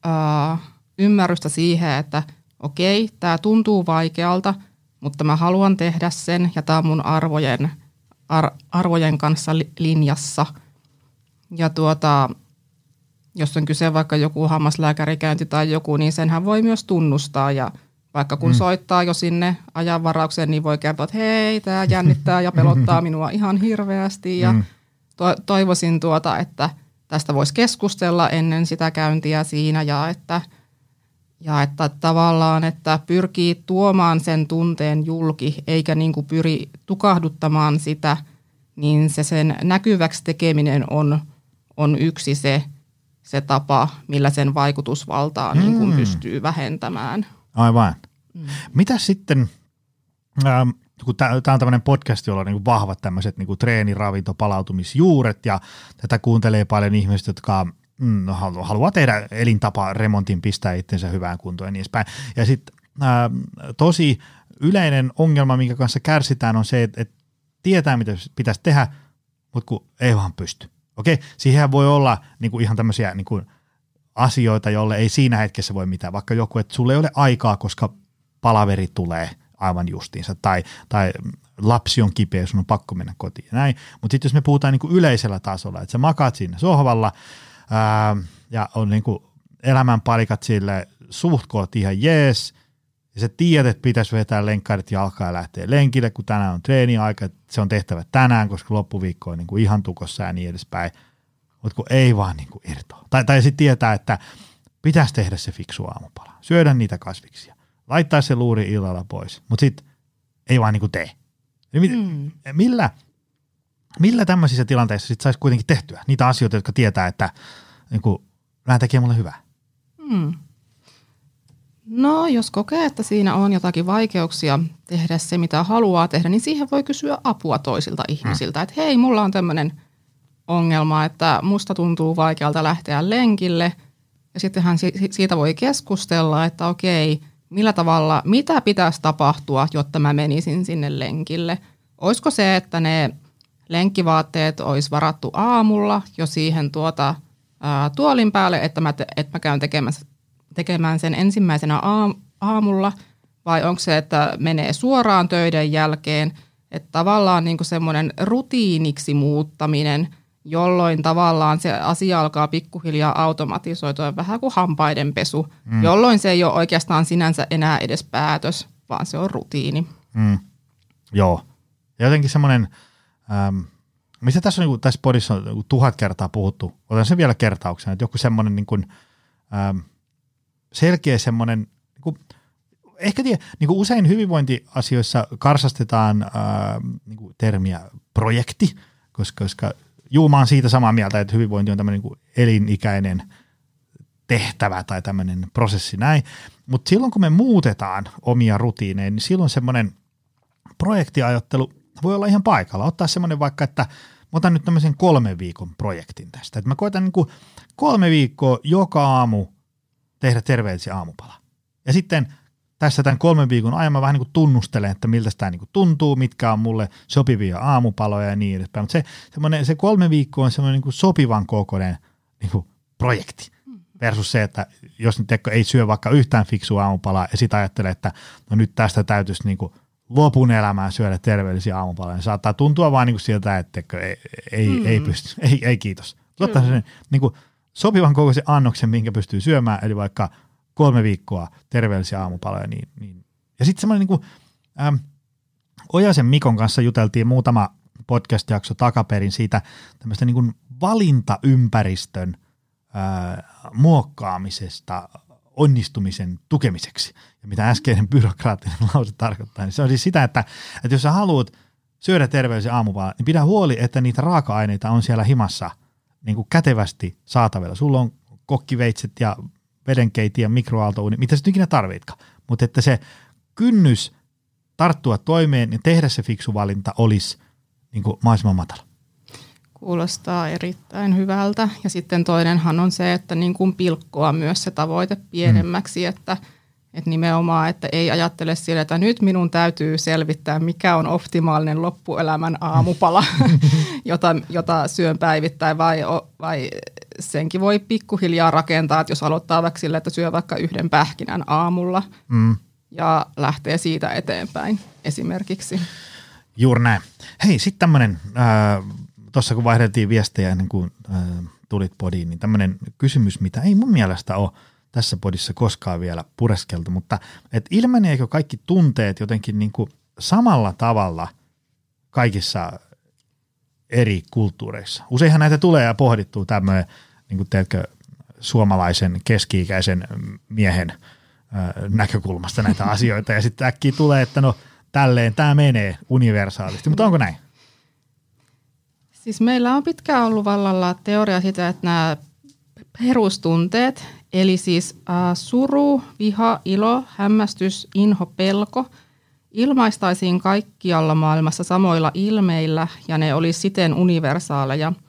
[SPEAKER 3] ää, ymmärrystä siihen, että okei, tämä tuntuu vaikealta, mutta mä haluan tehdä sen ja tämä on mun arvojen, ar, arvojen kanssa linjassa. Ja tuota, jos on kyse vaikka joku hammaslääkärikäynti tai joku, niin senhän voi myös tunnustaa ja vaikka kun mm. soittaa jo sinne ajanvaraukseen, niin voi kertoa, että hei, tämä jännittää ja pelottaa minua ihan hirveästi ja mm. to- toivoisin tuota, että – tästä voisi keskustella ennen sitä käyntiä siinä ja että, ja että tavallaan, että pyrkii tuomaan sen tunteen julki eikä niin kuin pyri tukahduttamaan sitä, niin se sen näkyväksi tekeminen on, on yksi se, se tapa, millä sen vaikutusvaltaa mm. niin kuin pystyy vähentämään.
[SPEAKER 2] Aivan. Mm. Mitä sitten, ähm, kun tämä on tämmöinen podcast, jolla on niin vahvat tämmöiset niin treeni, ravinto, palautumisjuuret ja tätä kuuntelee paljon ihmiset, jotka mm, no, haluaa tehdä elintapa remontin, pistää itsensä hyvään kuntoon ja niin edespäin. Ja sitten tosi yleinen ongelma, minkä kanssa kärsitään, on se, että, että tietää, mitä pitäisi tehdä, mutta kun ei vaan pysty. Okei, siihen voi olla niin kuin ihan tämmöisiä niin kuin asioita, jolle ei siinä hetkessä voi mitään, vaikka joku, että sulle ei ole aikaa, koska palaveri tulee – aivan justiinsa, tai, tai lapsi on kipeä, sun on pakko mennä kotiin näin. Mutta sitten jos me puhutaan niin kuin yleisellä tasolla, että sä makaat siinä sohvalla ää, ja on niin kuin elämän palikat sille suht koot ihan jees, ja sä tiedät, että pitäisi vetää lenkkarit jalkaa ja lähteä lenkille, kun tänään on treeniaika, se on tehtävä tänään, koska loppuviikko on niin kuin ihan tukossa ja niin edespäin. Mutta kun ei vaan niin kuin irtoa. Tai, tai sitten tietää, että pitäisi tehdä se fiksu aamupala, syödä niitä kasviksia laittaa se luuri illalla pois, mutta sitten ei vaan niin kuin tee. Mm. Millä, millä tämmöisissä tilanteissa sitten saisi kuitenkin tehtyä niitä asioita, jotka tietää, että niin kuin, nämä tekee mulle hyvää? Mm.
[SPEAKER 3] No, jos kokee, että siinä on jotakin vaikeuksia tehdä se, mitä haluaa tehdä, niin siihen voi kysyä apua toisilta ihmisiltä. Mm. Että hei, mulla on tämmöinen ongelma, että musta tuntuu vaikealta lähteä lenkille. Ja sittenhän siitä voi keskustella, että okei, millä tavalla, mitä pitäisi tapahtua, jotta mä menisin sinne lenkille. Olisiko se, että ne lenkkivaatteet olisi varattu aamulla jo siihen tuota, ää, tuolin päälle, että mä, te, että mä käyn tekemään, tekemään sen ensimmäisenä aamulla, vai onko se, että menee suoraan töiden jälkeen, että tavallaan niin semmoinen rutiiniksi muuttaminen, jolloin tavallaan se asia alkaa pikkuhiljaa automatisoitua vähän kuin hampaiden pesu, mm. jolloin se ei ole oikeastaan sinänsä enää edes päätös, vaan se on rutiini.
[SPEAKER 2] Mm. Joo. Ja jotenkin semmoinen, ähm, mistä tässä on niin kuin, tässä podissa on niin tuhat kertaa puhuttu, otan sen vielä kertauksena, että joku semmoinen niin kuin, ähm, selkeä semmoinen, niin kuin, ehkä tiedä, niin kuin usein hyvinvointiasioissa karsastetaan äh, niin kuin termiä projekti, koska, koska juu, mä oon siitä samaa mieltä, että hyvinvointi on tämmöinen niin elinikäinen tehtävä tai tämmöinen prosessi näin, mutta silloin kun me muutetaan omia rutiineja, niin silloin semmoinen projektiajattelu voi olla ihan paikalla. Ottaa semmoinen vaikka, että mä otan nyt tämmöisen kolmen viikon projektin tästä. Että mä koitan niin kolme viikkoa joka aamu tehdä terveellisiä aamupala. Ja sitten tässä tämän kolmen viikon ajan mä vähän niin kuin tunnustelen, että miltä tämä niin tuntuu, mitkä on mulle sopivia aamupaloja ja niin edespäin. Mutta se, se kolme viikkoa on semmoinen niin sopivan kokoinen niin kuin projekti versus se, että jos nyt ei syö vaikka yhtään fiksua aamupalaa ja sitten ajattelee, että no nyt tästä täytyisi niin kuin lopun elämään syödä terveellisiä aamupaloja, niin saattaa tuntua vaan niin kuin siltä, että ei, ei, mm. ei pysty, ei, ei kiitos. Ottaa sen niin kuin sopivan kokoisen annoksen, minkä pystyy syömään, eli vaikka kolme viikkoa terveellisiä aamupaloja. Niin, niin. Ja sitten semmoinen niin ähm, Ojasen Mikon kanssa juteltiin muutama podcast-jakso takaperin siitä tämmöistä niin valintaympäristön äh, muokkaamisesta onnistumisen tukemiseksi. Ja mitä äskeinen byrokraattinen lause tarkoittaa, niin se on siis sitä, että, että jos sä haluat syödä terveellisiä aamupalaa, niin pidä huoli, että niitä raaka-aineita on siellä himassa niin kuin kätevästi saatavilla. Sulla on kokkiveitset ja vedenkeiti ja mikroaaltouuni, mitä sä ikinä tarvitkaan. Mutta että se kynnys tarttua toimeen ja tehdä se fiksu valinta olisi niin kuin mahdollisimman matala.
[SPEAKER 3] Kuulostaa erittäin hyvältä. Ja sitten toinenhan on se, että niin kuin pilkkoa myös se tavoite pienemmäksi, mm. että, että nimenomaan, että ei ajattele sille, että nyt minun täytyy selvittää, mikä on optimaalinen loppuelämän aamupala, jota, jota syön päivittäin, vai, vai senkin voi pikkuhiljaa rakentaa, että jos aloittaa vaikka sille, että syö vaikka yhden pähkinän aamulla mm. ja lähtee siitä eteenpäin esimerkiksi.
[SPEAKER 2] Juuri näin. Hei, sitten tämmöinen, äh, tuossa kun vaihdeltiin viestejä ennen kuin äh, tulit podiin, niin tämmöinen kysymys, mitä ei mun mielestä ole tässä podissa koskaan vielä pureskeltu, mutta et ilmeneekö kaikki tunteet jotenkin niin kuin samalla tavalla kaikissa eri kulttuureissa? Useinhan näitä tulee ja pohdittuu tämmöinen niin kuin teetkö, suomalaisen keski-ikäisen miehen näkökulmasta näitä asioita. Ja sitten äkkiä tulee, että no tälleen tämä menee universaalisti, mutta onko näin?
[SPEAKER 3] Siis meillä on pitkään ollut vallalla teoria siitä, että nämä perustunteet, eli siis äh, suru, viha, ilo, hämmästys, inho, pelko, ilmaistaisiin kaikkialla maailmassa samoilla ilmeillä ja ne olisi siten universaaleja –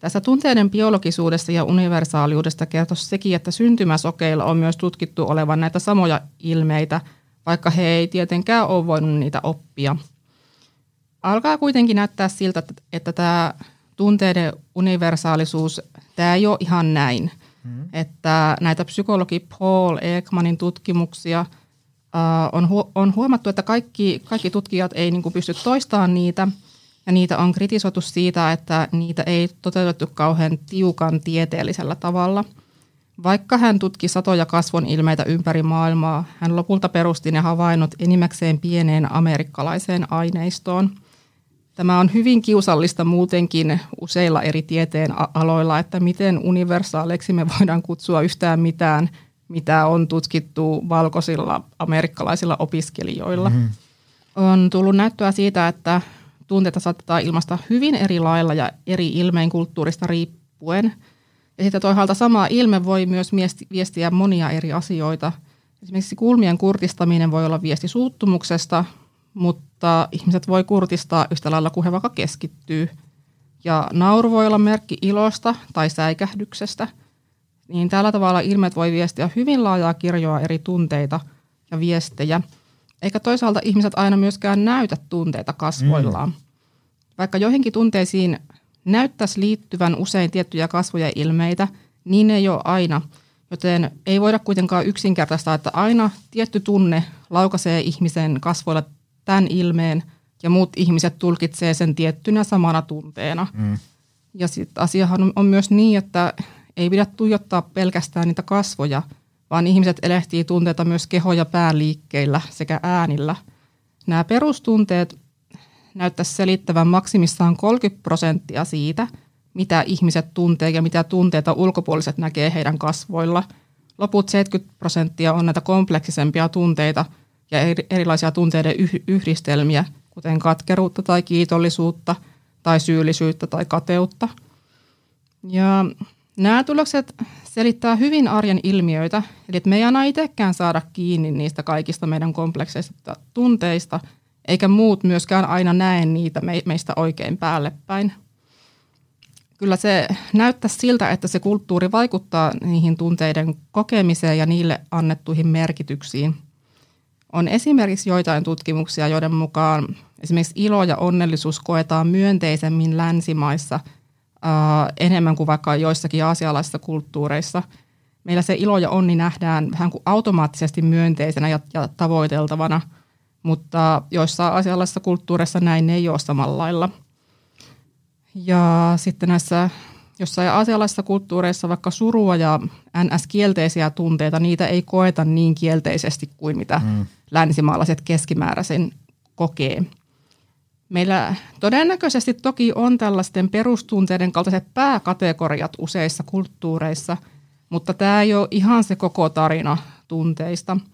[SPEAKER 3] tässä tunteiden biologisuudesta ja universaaliudesta kertoisi sekin, että syntymäsokeilla on myös tutkittu olevan näitä samoja ilmeitä, vaikka he ei tietenkään ole voinut niitä oppia. Alkaa kuitenkin näyttää siltä, että tämä tunteiden universaalisuus, tämä ei ole ihan näin. Mm. Että näitä psykologi Paul Ekmanin tutkimuksia on, on huomattu, että kaikki, kaikki tutkijat ei niin pysty toistamaan niitä – ja niitä on kritisoitu siitä, että niitä ei toteutettu kauhean tiukan tieteellisellä tavalla. Vaikka hän tutki satoja kasvon ilmeitä ympäri maailmaa, hän lopulta perusti ne havainnot enimmäkseen pieneen amerikkalaiseen aineistoon. Tämä on hyvin kiusallista muutenkin useilla eri tieteen aloilla, että miten universaaleiksi me voidaan kutsua yhtään mitään, mitä on tutkittu valkoisilla amerikkalaisilla opiskelijoilla. Mm-hmm. On tullut näyttöä siitä, että tunteita saatetaan ilmaista hyvin eri lailla ja eri ilmeen kulttuurista riippuen. Ja sitten toisaalta sama ilme voi myös viestiä monia eri asioita. Esimerkiksi kulmien kurtistaminen voi olla viesti suuttumuksesta, mutta ihmiset voi kurtistaa yhtä lailla kuin he vaikka keskittyy. Ja nauru voi olla merkki ilosta tai säikähdyksestä. Niin tällä tavalla ilmeet voi viestiä hyvin laajaa kirjoa eri tunteita ja viestejä. Eikä toisaalta ihmiset aina myöskään näytä tunteita kasvoillaan. Mm. Vaikka joihinkin tunteisiin näyttäisi liittyvän usein tiettyjä kasvoja ilmeitä, niin ei ole aina. Joten ei voida kuitenkaan yksinkertaistaa, että aina tietty tunne laukaisee ihmisen kasvoilla tämän ilmeen ja muut ihmiset tulkitsee sen tiettynä samana tunteena. Mm. Ja sitten asiahan on myös niin, että ei pidä tuijottaa pelkästään niitä kasvoja, vaan ihmiset elehtii tunteita myös keho- ja pääliikkeillä sekä äänillä. Nämä perustunteet näyttäisi selittävän maksimissaan 30 prosenttia siitä, mitä ihmiset tuntee ja mitä tunteita ulkopuoliset näkee heidän kasvoilla. Loput 70 prosenttia on näitä kompleksisempia tunteita ja erilaisia tunteiden yhdistelmiä, kuten katkeruutta tai kiitollisuutta tai syyllisyyttä tai kateutta. Ja nämä tulokset selittää hyvin arjen ilmiöitä, eli että me ei aina itsekään saada kiinni niistä kaikista meidän komplekseista tunteista – eikä muut myöskään aina näe niitä meistä oikein päälle päin. Kyllä se näyttää siltä, että se kulttuuri vaikuttaa niihin tunteiden kokemiseen ja niille annettuihin merkityksiin. On esimerkiksi joitain tutkimuksia, joiden mukaan esimerkiksi ilo ja onnellisuus koetaan myönteisemmin länsimaissa enemmän kuin vaikka joissakin asialaisissa kulttuureissa. Meillä se ilo ja onni nähdään vähän kuin automaattisesti myönteisenä ja, ja tavoiteltavana – mutta joissain asiallisissa kulttuureissa näin ei ole samalla lailla. Ja sitten näissä jossain asiallisissa kulttuureissa vaikka surua ja NS-kielteisiä tunteita, niitä ei koeta niin kielteisesti kuin mitä mm. länsimaalaiset keskimääräisen kokee. Meillä todennäköisesti toki on tällaisten perustunteiden kaltaiset pääkategoriat useissa kulttuureissa, mutta tämä ei ole ihan se koko tarina tunteista –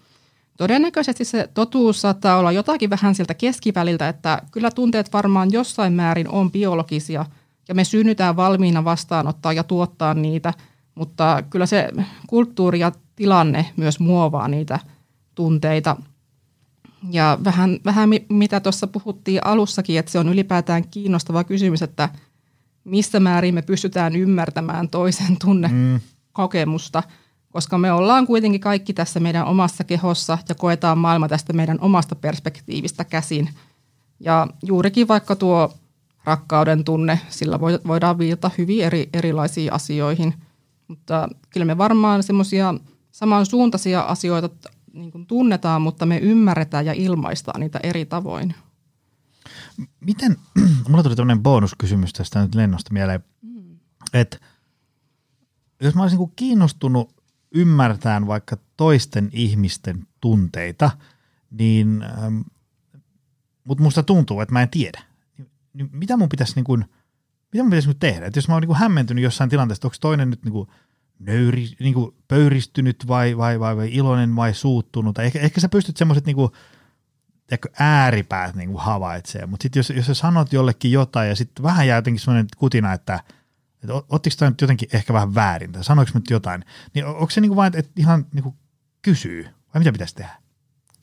[SPEAKER 3] Todennäköisesti se totuus saattaa olla jotakin vähän siltä keskiväliltä, että kyllä tunteet varmaan jossain määrin on biologisia ja me synnytään valmiina vastaanottaa ja tuottaa niitä, mutta kyllä se kulttuuri ja tilanne myös muovaa niitä tunteita. Ja vähän, vähän mitä tuossa puhuttiin alussakin, että se on ylipäätään kiinnostava kysymys, että missä määrin me pystytään ymmärtämään toisen tunnekokemusta. Mm koska me ollaan kuitenkin kaikki tässä meidän omassa kehossa ja koetaan maailma tästä meidän omasta perspektiivistä käsin. Ja juurikin vaikka tuo rakkauden tunne, sillä voidaan viitata hyvin eri, erilaisiin asioihin. Mutta kyllä me varmaan semmoisia samansuuntaisia asioita niin kuin tunnetaan, mutta me ymmärretään ja ilmaistaan niitä eri tavoin.
[SPEAKER 2] Miten, mulla tuli tämmöinen bonuskysymys tästä nyt lennosta mieleen, mm. että jos mä olisin niin kiinnostunut ymmärtää vaikka toisten ihmisten tunteita, niin, ähm, mutta musta tuntuu, että mä en tiedä. Niin mitä mun pitäisi niin kuin, mitä mun pitäisi nyt tehdä? Et jos mä oon niin kuin hämmentynyt jossain tilanteessa, onko toinen nyt niin kuin nöyri, niin kuin pöyristynyt vai, vai, vai, vai iloinen vai suuttunut. Ehkä, ehkä sä pystyt semmoiset niin kuin, ääripäät niin kuin havaitsee, mutta sitten jos, jos sä sanot jollekin jotain ja sitten vähän jää jotenkin semmoinen kutina, että – että ottiko tämä nyt jotenkin ehkä vähän väärin, tai sanoiko nyt jotain, niin onko se niin kuin vain, että ihan niin kuin kysyy, vai mitä pitäisi tehdä?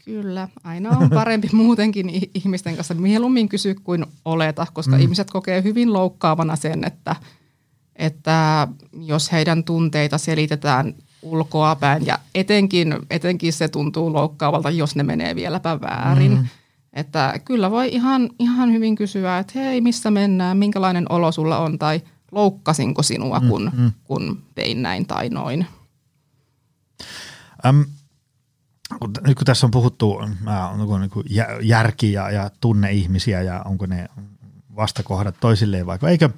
[SPEAKER 3] Kyllä, aina on parempi muutenkin ihmisten kanssa mieluummin kysyä kuin oleta, koska mm. ihmiset kokee hyvin loukkaavana sen, että, että jos heidän tunteita selitetään ulkoapäin ja etenkin, etenkin se tuntuu loukkaavalta, jos ne menee vieläpä väärin. Mm. Että kyllä voi ihan, ihan hyvin kysyä, että hei, missä mennään, minkälainen olo sulla on tai – loukkasinko sinua, kun, mm, mm. kun tein näin tai noin.
[SPEAKER 2] Um, nyt kun tässä on puhuttu äh, onko niin kuin järki ja, ja tunne ihmisiä ja onko ne vastakohdat toisilleen vai eikö,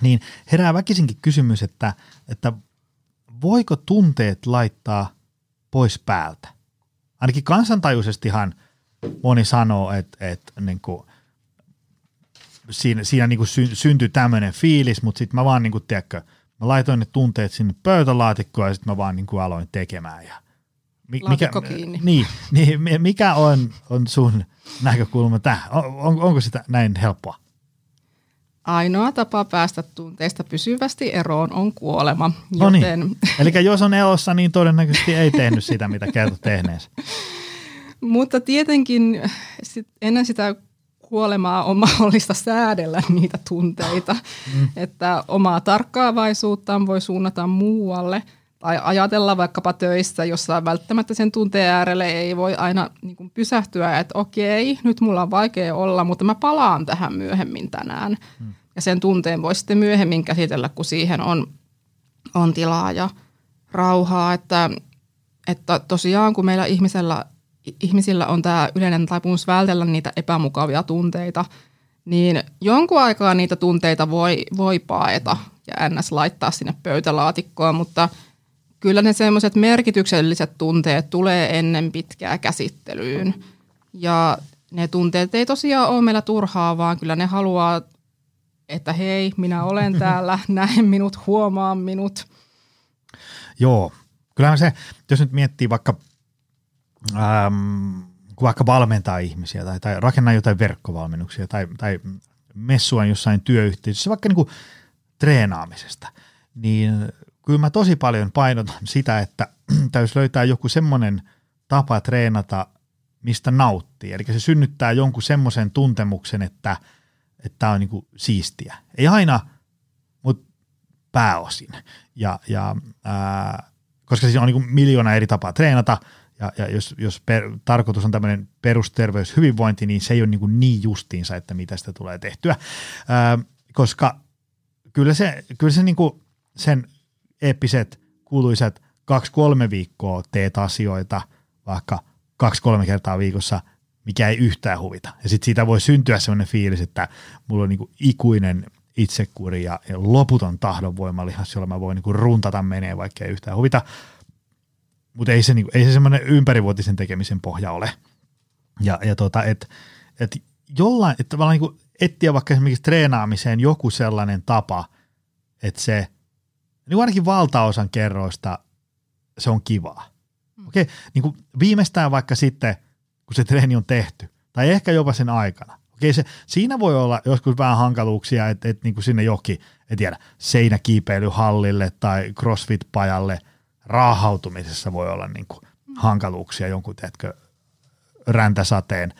[SPEAKER 2] niin herää väkisinkin kysymys, että, että voiko tunteet laittaa pois päältä? Ainakin kansantajuisestihan moni sanoo, että, että niin kuin – siinä, siinä niin kuin sy, syntyi tämmöinen fiilis, mutta sitten mä vaan niin kuin, tiedätkö, mä laitoin ne tunteet sinne pöytälaatikkoon ja sitten mä vaan niin kuin aloin tekemään. Ja
[SPEAKER 3] mikä, kiinni.
[SPEAKER 2] Niin, niin, mikä on, on sun näkökulma tähän? On, on, onko sitä näin helppoa?
[SPEAKER 3] Ainoa tapa päästä tunteista pysyvästi eroon on kuolema.
[SPEAKER 2] No niin. Eli jos on elossa, niin todennäköisesti ei tehnyt sitä, mitä kertoo tehneensä.
[SPEAKER 3] Mutta tietenkin sit ennen sitä kuolemaa on mahdollista säädellä niitä tunteita, mm. että omaa tarkkaavaisuuttaan voi suunnata muualle ajatella vaikkapa töissä, jossa välttämättä sen tunteen äärelle ei voi aina niin kuin pysähtyä, että okei, nyt mulla on vaikea olla, mutta mä palaan tähän myöhemmin tänään. Mm. Ja sen tunteen voi sitten myöhemmin käsitellä, kun siihen on, on tilaa ja rauhaa, että, että tosiaan kun meillä ihmisellä ihmisillä on tämä yleinen taipumus vältellä niitä epämukavia tunteita, niin jonkun aikaa niitä tunteita voi, voi paeta ja ns. laittaa sinne pöytälaatikkoon, mutta kyllä ne semmoiset merkitykselliset tunteet tulee ennen pitkää käsittelyyn. Ja ne tunteet ei tosiaan ole meillä turhaa, vaan kyllä ne haluaa, että hei, minä olen täällä, näen minut, huomaan minut.
[SPEAKER 2] Joo, kyllähän se, jos nyt miettii vaikka ähm, kun vaikka valmentaa ihmisiä tai, tai rakenna jotain verkkovalmennuksia tai, tai messua jossain työyhteisössä, vaikka niin kuin treenaamisesta, niin kyllä mä tosi paljon painotan sitä, että täytyy löytää joku semmoinen tapa treenata, mistä nauttii. Eli se synnyttää jonkun semmoisen tuntemuksen, että tämä on niin siistiä. Ei aina, mutta pääosin. Ja, ja ää, koska siinä on niin miljoona eri tapaa treenata – ja, ja jos, jos per, tarkoitus on tämmöinen perusterveyshyvinvointi, niin se ei ole niin, kuin niin justiinsa, että mitä sitä tulee tehtyä. Ää, koska kyllä se, kyllä se niin kuin sen eeppiset, kuuluisat kaksi-kolme viikkoa teet asioita vaikka kaksi-kolme kertaa viikossa, mikä ei yhtään huvita. Ja sitten siitä voi syntyä sellainen fiilis, että mulla on niin kuin ikuinen itsekuri ja, ja loputon tahdonvoimalihas, jolla mä voin niin kuin runtata menee, vaikka ei yhtään huvita mutta ei se, niinku, ei se semmoinen ympärivuotisen tekemisen pohja ole. Ja, ja tota, että et jollain, että tavallaan niin etsiä vaikka esimerkiksi treenaamiseen joku sellainen tapa, että se, niin ainakin valtaosan kerroista se on kivaa. Mm. Okei, niin kuin viimeistään vaikka sitten, kun se treeni on tehty, tai ehkä jopa sen aikana. Okei, se, siinä voi olla joskus vähän hankaluuksia, että, että niin kuin sinne jokin, en tiedä, seinäkiipeilyhallille tai crossfit-pajalle – raahautumisessa voi olla niin kuin hankaluuksia jonkun, teetkö, räntäsateen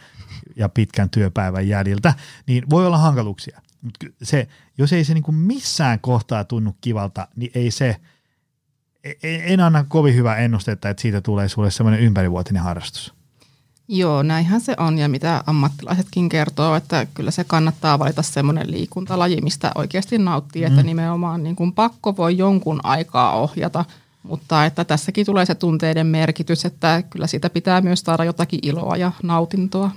[SPEAKER 2] ja pitkän työpäivän jäljiltä, niin voi olla hankaluuksia. Se, jos ei se niin kuin missään kohtaa tunnu kivalta, niin ei se, e, e, en anna kovin hyvää ennustetta, että siitä tulee sulle semmoinen ympärivuotinen harrastus.
[SPEAKER 3] Joo, näinhän se on ja mitä ammattilaisetkin kertoo, että kyllä se kannattaa valita semmoinen liikuntalaji, mistä oikeasti nauttii, mm. että nimenomaan niin kuin pakko voi jonkun aikaa ohjata – mutta että tässäkin tulee se tunteiden merkitys, että kyllä siitä pitää myös saada jotakin iloa ja nautintoa.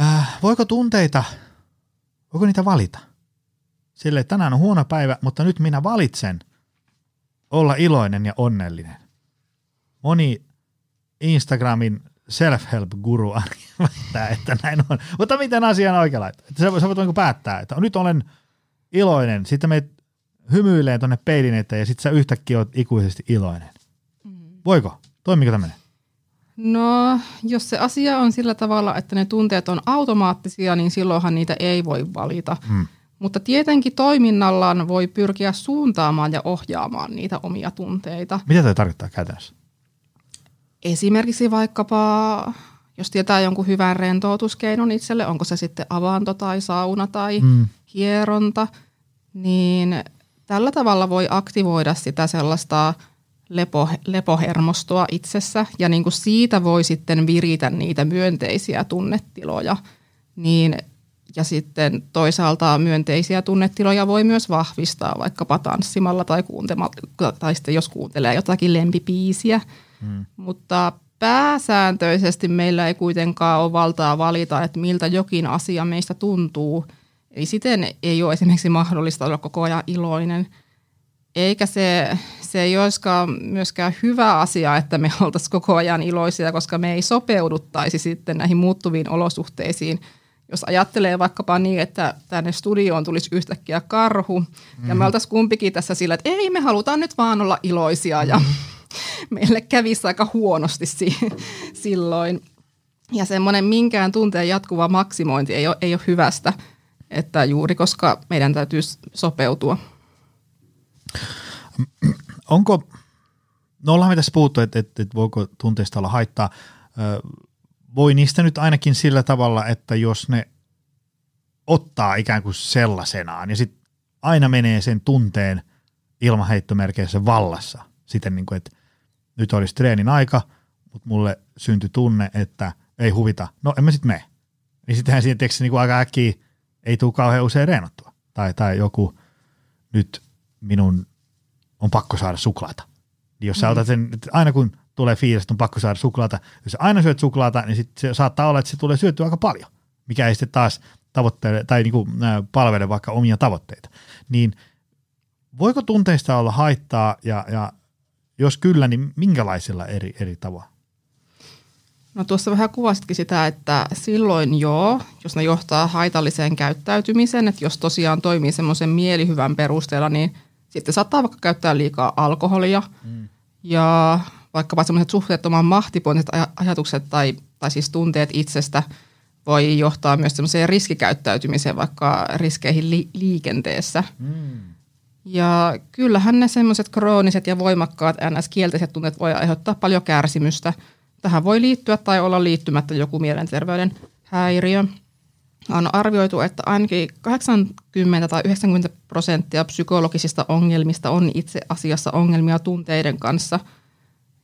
[SPEAKER 2] Äh, voiko tunteita, voiko niitä valita? Sille tänään on huono päivä, mutta nyt minä valitsen olla iloinen ja onnellinen. Moni Instagramin self-help-guru väittää, että näin on. Mutta miten asia on oikealla? Että sä, sä voit niin päättää, että nyt olen iloinen, sitten me hymyilee tuonne peilin eteen ja sitten sä yhtäkkiä oot ikuisesti iloinen. Mm. Voiko? Toimiko tämmöinen?
[SPEAKER 3] No, jos se asia on sillä tavalla, että ne tunteet on automaattisia, niin silloinhan niitä ei voi valita. Mm. Mutta tietenkin toiminnallaan voi pyrkiä suuntaamaan ja ohjaamaan niitä omia tunteita.
[SPEAKER 2] Mitä tämä tarkoittaa käytännössä?
[SPEAKER 3] Esimerkiksi vaikkapa, jos tietää jonkun hyvän rentoutuskeinon itselle, onko se sitten avanto tai sauna tai mm. hieronta, niin Tällä tavalla voi aktivoida sitä sellaista lepo, lepohermostoa itsessä ja niin kuin siitä voi sitten viritä niitä myönteisiä tunnetiloja. Niin, ja sitten toisaalta myönteisiä tunnetiloja voi myös vahvistaa vaikkapa tanssimalla tai, tai sitten jos kuuntelee jotakin lempipiisiä. Hmm. Mutta pääsääntöisesti meillä ei kuitenkaan ole valtaa valita, että miltä jokin asia meistä tuntuu – Eli siten ei ole esimerkiksi mahdollista olla koko ajan iloinen. Eikä se, se ei olisikaan myöskään hyvä asia, että me oltaisiin koko ajan iloisia, koska me ei sopeuduttaisi sitten näihin muuttuviin olosuhteisiin. Jos ajattelee vaikkapa niin, että tänne studioon tulisi yhtäkkiä karhu, mm. ja me oltaisiin kumpikin tässä sillä, että ei, me halutaan nyt vaan olla iloisia, ja mm. meille kävisi aika huonosti silloin. Ja semmoinen minkään tunteen jatkuva maksimointi ei ole, ei ole hyvästä – että juuri koska meidän täytyy sopeutua.
[SPEAKER 2] Onko, no ollaan me tässä puhuttu, että, että, että voiko tunteista olla haittaa. Voi niistä nyt ainakin sillä tavalla, että jos ne ottaa ikään kuin sellaisenaan ja sitten aina menee sen tunteen ilmaheittomerkeissä vallassa siten, niin kuin, että nyt olisi treenin aika, mutta mulle syntyi tunne, että ei huvita, no en mä sitten mene. Niin sittenhän siinä tietysti niin aika äkkiä ei tule kauhean usein reenattua. Tai, tai joku, nyt minun on pakko saada suklaata. Niin jos sä mm. otat sen, aina kun tulee fiilis, että on pakko saada suklaata, jos sä aina syöt suklaata, niin sit se saattaa olla, että se tulee syötyä aika paljon, mikä ei sitten taas tavoittele, tai niin kuin, äh, palvele vaikka omia tavoitteita. Niin voiko tunteista olla haittaa ja, ja jos kyllä, niin minkälaisilla eri, eri tavoilla?
[SPEAKER 3] No tuossa vähän kuvasitkin sitä, että silloin joo, jos ne johtaa haitalliseen käyttäytymiseen, että jos tosiaan toimii semmoisen mielihyvän perusteella, niin sitten saattaa vaikka käyttää liikaa alkoholia mm. ja vaikkapa semmoiset suhteettoman mahtipointiset ajatukset tai, tai siis tunteet itsestä voi johtaa myös semmoiseen riskikäyttäytymiseen, vaikka riskeihin li- liikenteessä. Mm. Ja kyllähän ne semmoiset krooniset ja voimakkaat NS-kielteiset tunteet voi aiheuttaa paljon kärsimystä. Tähän voi liittyä tai olla liittymättä joku mielenterveyden häiriö. On arvioitu, että ainakin 80 tai 90 prosenttia psykologisista ongelmista on itse asiassa ongelmia tunteiden kanssa.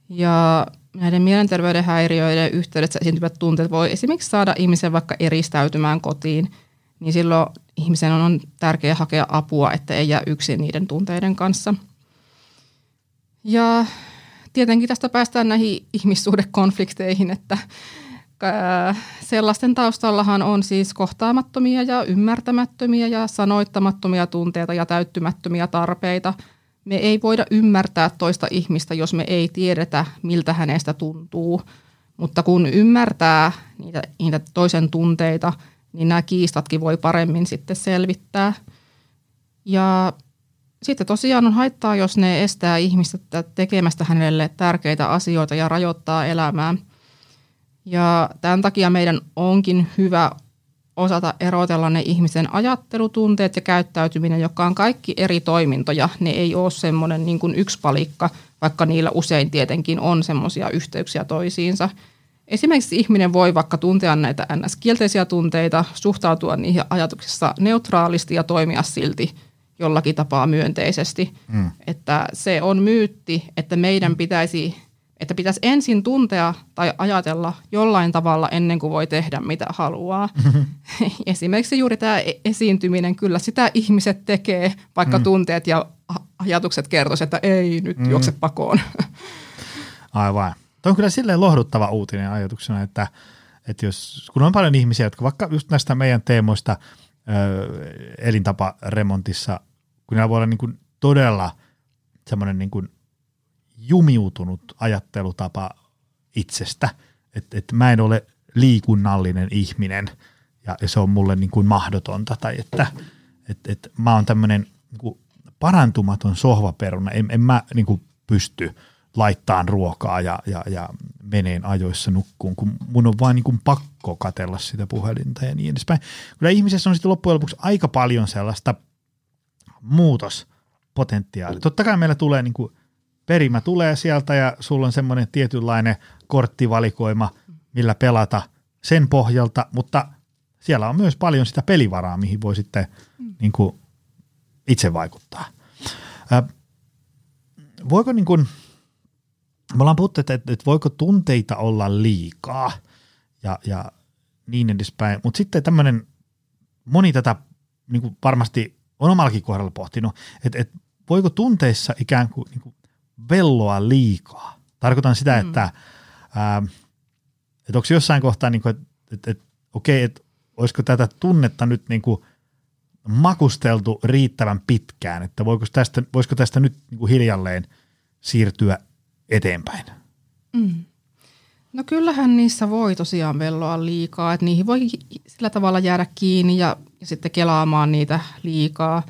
[SPEAKER 3] Ja näiden mielenterveyden häiriöiden yhteydessä esiintyvät tunteet voi esimerkiksi saada ihmisen vaikka eristäytymään kotiin – niin silloin ihmisen on tärkeää hakea apua, että ei jää yksin niiden tunteiden kanssa. Ja tietenkin tästä päästään näihin ihmissuhdekonflikteihin, että sellaisten taustallahan on siis kohtaamattomia ja ymmärtämättömiä ja sanoittamattomia tunteita ja täyttymättömiä tarpeita. Me ei voida ymmärtää toista ihmistä, jos me ei tiedetä, miltä hänestä tuntuu. Mutta kun ymmärtää niitä, niitä toisen tunteita – niin nämä kiistatkin voi paremmin sitten selvittää. Ja sitten tosiaan on haittaa, jos ne estää ihmistä tekemästä hänelle tärkeitä asioita ja rajoittaa elämää. Ja tämän takia meidän onkin hyvä osata erotella ne ihmisen ajattelutunteet ja käyttäytyminen, joka on kaikki eri toimintoja. Ne ei ole semmoinen niin kuin yksi palikka, vaikka niillä usein tietenkin on semmoisia yhteyksiä toisiinsa – Esimerkiksi ihminen voi vaikka tuntea näitä NS-kielteisiä tunteita, suhtautua niihin ajatuksissa neutraalisti ja toimia silti jollakin tapaa myönteisesti. Mm. Että se on myytti, että meidän pitäisi, että pitäisi ensin tuntea tai ajatella jollain tavalla ennen kuin voi tehdä mitä haluaa. Mm-hmm. Esimerkiksi juuri tämä e-, esiintyminen, kyllä sitä ihmiset tekee, vaikka mm. tunteet ja ajatukset kertoisivat, että ei nyt mm. juokse pakoon.
[SPEAKER 2] Aivan. Tuo on kyllä silleen lohduttava uutinen ajatuksena, että, että jos, kun on paljon ihmisiä, jotka vaikka just näistä meidän teemoista ö, elintaparemontissa, kun nämä voi olla niin kuin todella semmoinen niin kuin jumiutunut ajattelutapa itsestä, että, että mä en ole liikunnallinen ihminen ja, ja se on mulle niin kuin mahdotonta tai että, että, että mä oon tämmöinen niin parantumaton sohvaperuna, en, en mä niin kuin pysty – laittaa ruokaa ja, ja, ja meneen ajoissa nukkuun, kun mun on vain niin kuin pakko katella sitä puhelinta ja niin edespäin. Kyllä ihmisessä on sitten loppujen lopuksi aika paljon sellaista muutospotentiaalia. Totta kai meillä tulee niin kuin perimä tulee sieltä ja sulla on semmoinen tietynlainen korttivalikoima, millä pelata sen pohjalta, mutta siellä on myös paljon sitä pelivaraa, mihin voi sitten niin kuin itse vaikuttaa. voiko niin kuin – me ollaan puhuttu, että, että, että voiko tunteita olla liikaa ja, ja niin edespäin, mutta sitten tämmöinen, moni tätä niin kuin varmasti on omallakin kohdalla pohtinut, että, että voiko tunteissa ikään kuin, niin kuin velloa liikaa. Tarkoitan sitä, mm. että, ää, että onko jossain kohtaa, niin kuin, että, että, että okei, että olisiko tätä tunnetta nyt niin kuin makusteltu riittävän pitkään, että voiko tästä, voisiko tästä nyt niin kuin hiljalleen siirtyä eteenpäin? Mm.
[SPEAKER 3] No kyllähän niissä voi tosiaan velloa liikaa, että niihin voi sillä tavalla jäädä kiinni ja, ja sitten kelaamaan niitä liikaa.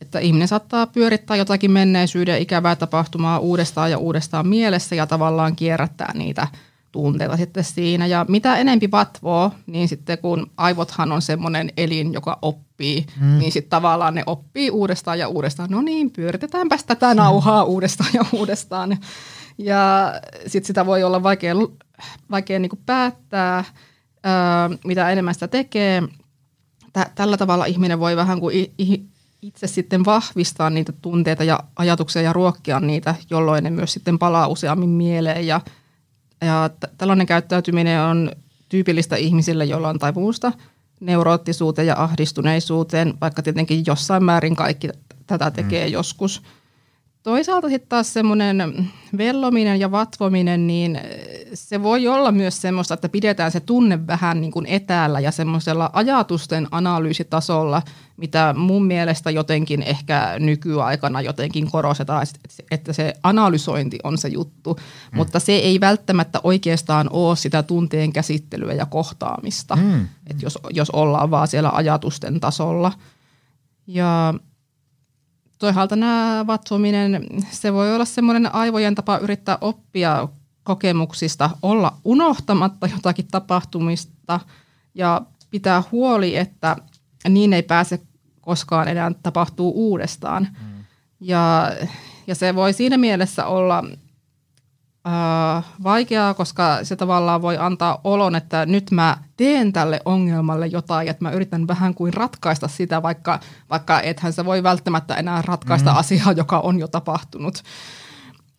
[SPEAKER 3] Että ihminen saattaa pyörittää jotakin menneisyyden ikävää tapahtumaa uudestaan ja uudestaan mielessä ja tavallaan kierrättää niitä tunteita sitten siinä. Ja mitä enempi vatvoo, niin sitten kun aivothan on semmoinen elin, joka oppii, mm. niin sitten tavallaan ne oppii uudestaan ja uudestaan. No niin, pyöritetäänpäs tätä nauhaa mm. uudestaan ja uudestaan. Ja sitten sitä voi olla vaikea, vaikea niin kuin päättää, ää, mitä enemmän sitä tekee. Tä, tällä tavalla ihminen voi vähän kuin itse sitten vahvistaa niitä tunteita ja ajatuksia ja ruokkia niitä, jolloin ne myös sitten palaa useammin mieleen ja – ja t- tällainen käyttäytyminen on tyypillistä ihmisille, joilla on taipumusta neuroottisuuteen ja ahdistuneisuuteen, vaikka tietenkin jossain määrin kaikki tätä tekee mm. joskus – Toisaalta sitten taas semmoinen vellominen ja vatvominen, niin se voi olla myös semmoista, että pidetään se tunne vähän niin kuin etäällä ja semmoisella ajatusten analyysitasolla, mitä mun mielestä jotenkin ehkä nykyaikana jotenkin korostetaan, että se analysointi on se juttu, mm. mutta se ei välttämättä oikeastaan ole sitä tunteen käsittelyä ja kohtaamista, mm. että jos, jos ollaan vaan siellä ajatusten tasolla. Ja toisaalta nämä vatsominen, se voi olla semmoinen aivojen tapa yrittää oppia kokemuksista, olla unohtamatta jotakin tapahtumista ja pitää huoli, että niin ei pääse koskaan enää tapahtuu uudestaan. Mm. Ja, ja se voi siinä mielessä olla vaikeaa, koska se tavallaan voi antaa olon, että nyt mä teen tälle ongelmalle jotain, että mä yritän vähän kuin ratkaista sitä, vaikka, vaikka ethän se voi välttämättä enää ratkaista mm. asiaa, joka on jo tapahtunut.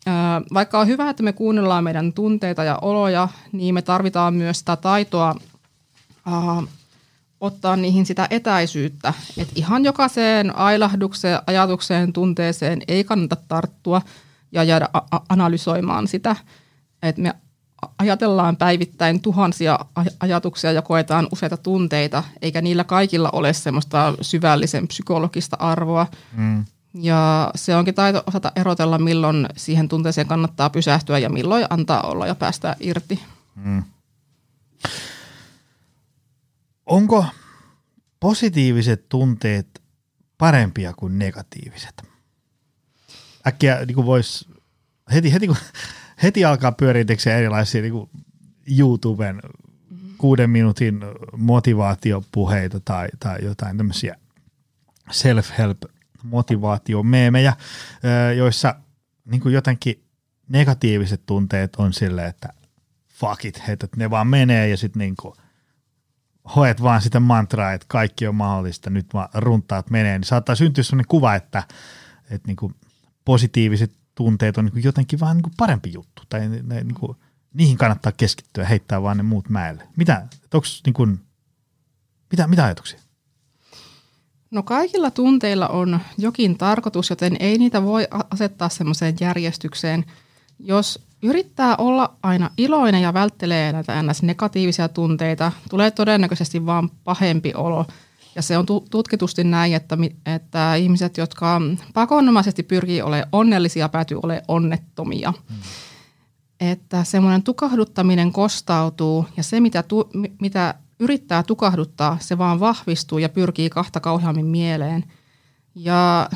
[SPEAKER 3] Äh, vaikka on hyvä, että me kuunnellaan meidän tunteita ja oloja, niin me tarvitaan myös sitä taitoa äh, ottaa niihin sitä etäisyyttä. Että ihan jokaiseen ailahdukseen, ajatukseen, tunteeseen ei kannata tarttua – ja jäädä a- analysoimaan sitä. Että me ajatellaan päivittäin tuhansia ajatuksia ja koetaan useita tunteita, eikä niillä kaikilla ole semmoista syvällisen psykologista arvoa. Mm. Ja se onkin taito osata erotella, milloin siihen tunteeseen kannattaa pysähtyä ja milloin antaa olla ja päästä irti. Mm.
[SPEAKER 2] Onko positiiviset tunteet parempia kuin negatiiviset? Äkkiä niin voisi heti, heti, kun, heti alkaa pyöriä erilaisia niin YouTuben kuuden minuutin motivaatiopuheita tai, tai jotain tämmöisiä self-help motivaatiomeemejä, joissa niin kuin jotenkin negatiiviset tunteet on silleen, että fuck it, että ne vaan menee ja sitten niin kuin hoet vaan sitä mantraa, että kaikki on mahdollista, nyt vaan runtaat menee, niin saattaa syntyä sellainen kuva, että, että niin kuin positiiviset tunteet on niin jotenkin vähän niin parempi juttu, tai ne, ne, niin kuin, niihin kannattaa keskittyä, heittää vaan ne muut mäelle. Mitä, onks, niin kuin, mitä, mitä ajatuksia?
[SPEAKER 3] No kaikilla tunteilla on jokin tarkoitus, joten ei niitä voi asettaa semmoiseen järjestykseen. Jos yrittää olla aina iloinen ja välttelee näitä ns. negatiivisia tunteita, tulee todennäköisesti vaan pahempi olo – ja se on tutkitusti näin, että, että ihmiset, jotka pakonomaisesti pyrkii olemaan onnellisia, päätyy olemaan onnettomia. Hmm. Että semmoinen tukahduttaminen kostautuu ja se, mitä, tu, mitä yrittää tukahduttaa, se vaan vahvistuu ja pyrkii kahta kauheammin mieleen. Ja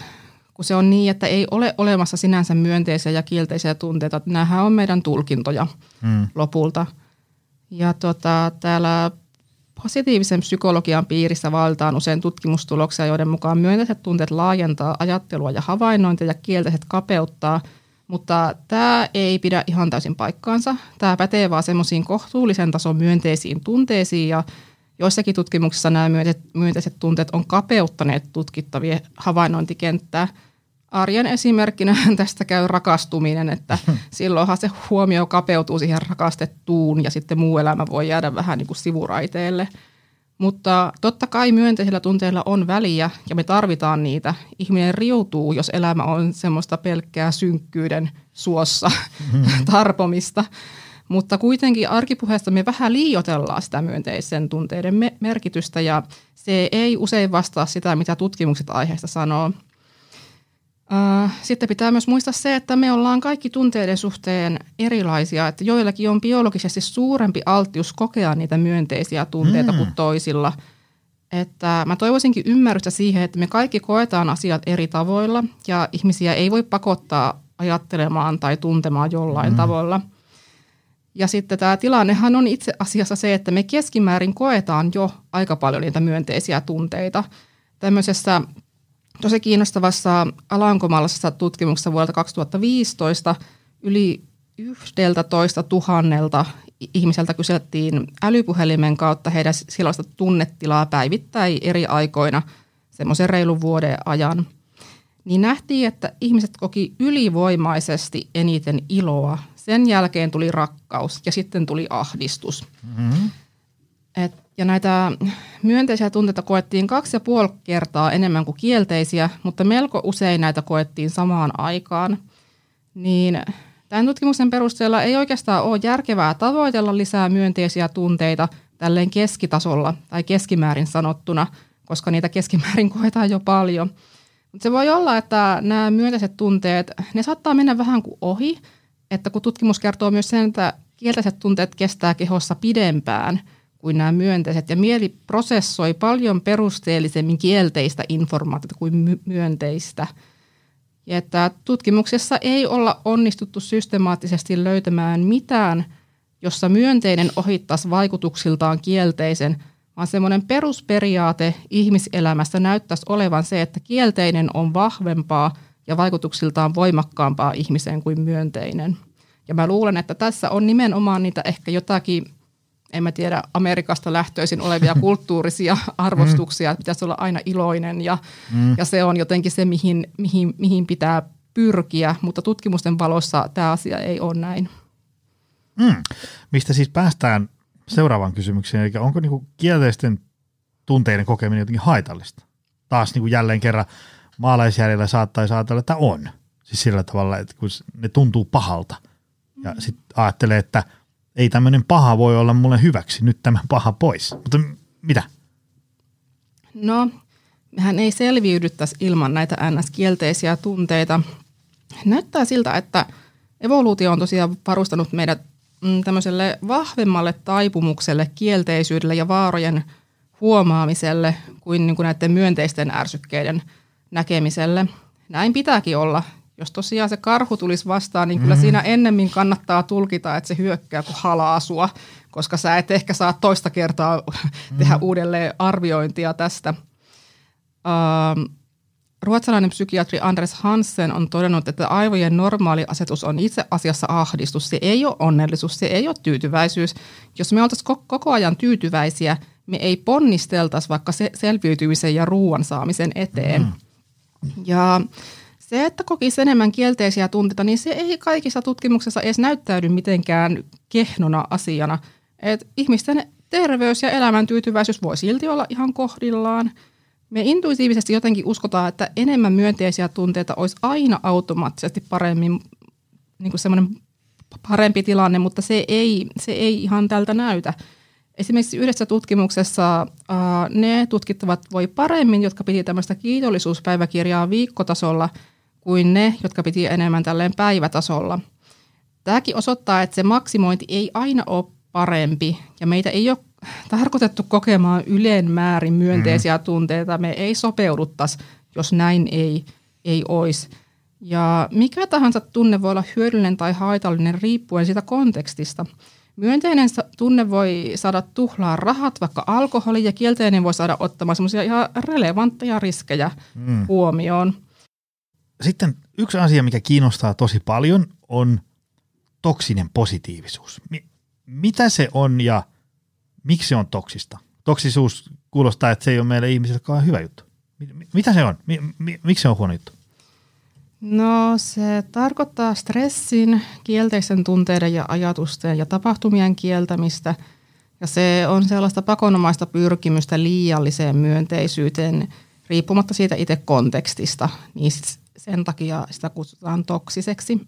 [SPEAKER 3] kun se on niin, että ei ole olemassa sinänsä myönteisiä ja kielteisiä tunteita, nämähän on meidän tulkintoja hmm. lopulta. Ja tota, täällä Positiivisen psykologian piirissä vaalitaan usein tutkimustuloksia, joiden mukaan myönteiset tunteet laajentaa ajattelua ja havainnointia ja kielteiset kapeuttaa, mutta tämä ei pidä ihan täysin paikkaansa. Tämä pätee vaan semmoisiin kohtuullisen tason myönteisiin tunteisiin ja joissakin tutkimuksissa nämä myönteiset tunteet on kapeuttaneet tutkittavien havainnointikenttää – arjen esimerkkinä tästä käy rakastuminen, että silloinhan se huomio kapeutuu siihen rakastettuun ja sitten muu elämä voi jäädä vähän niin kuin sivuraiteelle. Mutta totta kai myönteisillä tunteilla on väliä ja me tarvitaan niitä. Ihminen riutuu, jos elämä on semmoista pelkkää synkkyyden suossa tarpomista. Mutta kuitenkin arkipuheesta me vähän liiotellaan sitä myönteisen tunteiden merkitystä ja se ei usein vastaa sitä, mitä tutkimukset aiheesta sanoo. Sitten pitää myös muistaa se, että me ollaan kaikki tunteiden suhteen erilaisia, että joillakin on biologisesti suurempi alttius kokea niitä myönteisiä tunteita mm. kuin toisilla. Että mä toivoisinkin ymmärrystä siihen, että me kaikki koetaan asiat eri tavoilla ja ihmisiä ei voi pakottaa ajattelemaan tai tuntemaan jollain mm. tavalla. Ja sitten tämä tilannehan on itse asiassa se, että me keskimäärin koetaan jo aika paljon niitä myönteisiä tunteita. Tämmöisessä tosi kiinnostavassa alankomaalaisessa tutkimuksessa vuodelta 2015 yli 11 tuhannelta ihmiseltä kyseltiin älypuhelimen kautta heidän sellaista tunnetilaa päivittäin eri aikoina semmoisen reilun vuoden ajan. Niin nähtiin, että ihmiset koki ylivoimaisesti eniten iloa. Sen jälkeen tuli rakkaus ja sitten tuli ahdistus. Mm-hmm. Et, ja näitä myönteisiä tunteita koettiin kaksi ja puoli kertaa enemmän kuin kielteisiä, mutta melko usein näitä koettiin samaan aikaan. Niin Tämän tutkimuksen perusteella ei oikeastaan ole järkevää tavoitella lisää myönteisiä tunteita tälleen keskitasolla tai keskimäärin sanottuna, koska niitä keskimäärin koetaan jo paljon. Mutta se voi olla, että nämä myönteiset tunteet, ne saattaa mennä vähän kuin ohi, että kun tutkimus kertoo myös sen, että kielteiset tunteet kestää kehossa pidempään kuin nämä myönteiset, ja mieli prosessoi paljon perusteellisemmin kielteistä informaatiota kuin myönteistä – ja että tutkimuksessa ei olla onnistuttu systemaattisesti löytämään mitään, jossa myönteinen ohittaisi vaikutuksiltaan kielteisen, vaan semmoinen perusperiaate ihmiselämässä näyttäisi olevan se, että kielteinen on vahvempaa ja vaikutuksiltaan voimakkaampaa ihmiseen kuin myönteinen. Ja mä luulen, että tässä on nimenomaan niitä ehkä jotakin en mä tiedä, Amerikasta lähtöisin olevia kulttuurisia arvostuksia, että pitäisi olla aina iloinen ja, mm. ja se on jotenkin se, mihin, mihin, mihin pitää pyrkiä, mutta tutkimusten valossa tämä asia ei ole näin.
[SPEAKER 2] Mm. Mistä siis päästään seuraavaan kysymykseen, eli onko niinku kielteisten tunteiden kokeminen jotenkin haitallista? Taas niinku jälleen kerran maalaisjärjellä saattaisi ajatella, että on. Siis sillä tavalla, että kun ne tuntuu pahalta ja mm. sitten ajattelee, että – ei tämmöinen paha voi olla mulle hyväksi, nyt tämä paha pois. Mutta mitä?
[SPEAKER 3] No, mehän ei selviydyttäisi ilman näitä NS-kielteisiä tunteita. Näyttää siltä, että evoluutio on tosiaan varustanut meidät mm, tämmöiselle vahvemmalle taipumukselle, kielteisyydelle ja vaarojen huomaamiselle kuin, niin kuin näiden myönteisten ärsykkeiden näkemiselle. Näin pitääkin olla, jos tosiaan se karhu tulisi vastaan, niin kyllä mm. siinä ennemmin kannattaa tulkita, että se hyökkää kuin halaa sua, koska sä et ehkä saa toista kertaa mm. tehdä uudelleen arviointia tästä. Ähm, ruotsalainen psykiatri Andres Hansen on todennut, että aivojen normaali asetus on itse asiassa ahdistus. Se ei ole onnellisuus, se ei ole tyytyväisyys. Jos me oltaisiin koko ajan tyytyväisiä, me ei ponnisteltaisi vaikka se selviytymisen ja ruoan saamisen eteen. Mm. Ja se, että kokisi enemmän kielteisiä tunteita, niin se ei kaikissa tutkimuksissa edes näyttäydy mitenkään kehnona asiana. Et ihmisten terveys ja elämäntyytyväisyys voi silti olla ihan kohdillaan. Me intuitiivisesti jotenkin uskotaan, että enemmän myönteisiä tunteita olisi aina automaattisesti paremmin niin kuin semmoinen parempi tilanne, mutta se ei, se ei ihan tältä näytä. Esimerkiksi yhdessä tutkimuksessa ne tutkittavat voi paremmin, jotka piti tämmöistä kiitollisuuspäiväkirjaa viikkotasolla – kuin ne, jotka piti enemmän tälleen päivätasolla. Tämäkin osoittaa, että se maksimointi ei aina ole parempi ja meitä ei ole tarkoitettu kokemaan yleen määrin myönteisiä mm. tunteita. Me ei sopeuduttaisi, jos näin ei, ei olisi. Ja mikä tahansa tunne voi olla hyödyllinen tai haitallinen riippuen siitä kontekstista. Myönteinen tunne voi saada tuhlaa rahat, vaikka alkoholi, ja kielteinen voi saada ottamaan semmoisia ihan relevantteja riskejä mm. huomioon
[SPEAKER 2] sitten yksi asia, mikä kiinnostaa tosi paljon, on toksinen positiivisuus. Mitä se on ja miksi se on toksista? Toksisuus kuulostaa, että se ei ole meille ihmisille hyvä juttu. Mitä se on? Miksi se on huono juttu?
[SPEAKER 3] No se tarkoittaa stressin, kielteisten tunteiden ja ajatusten ja tapahtumien kieltämistä. Ja se on sellaista pakonomaista pyrkimystä liialliseen myönteisyyteen riippumatta siitä itse kontekstista. Niin sen takia sitä kutsutaan toksiseksi.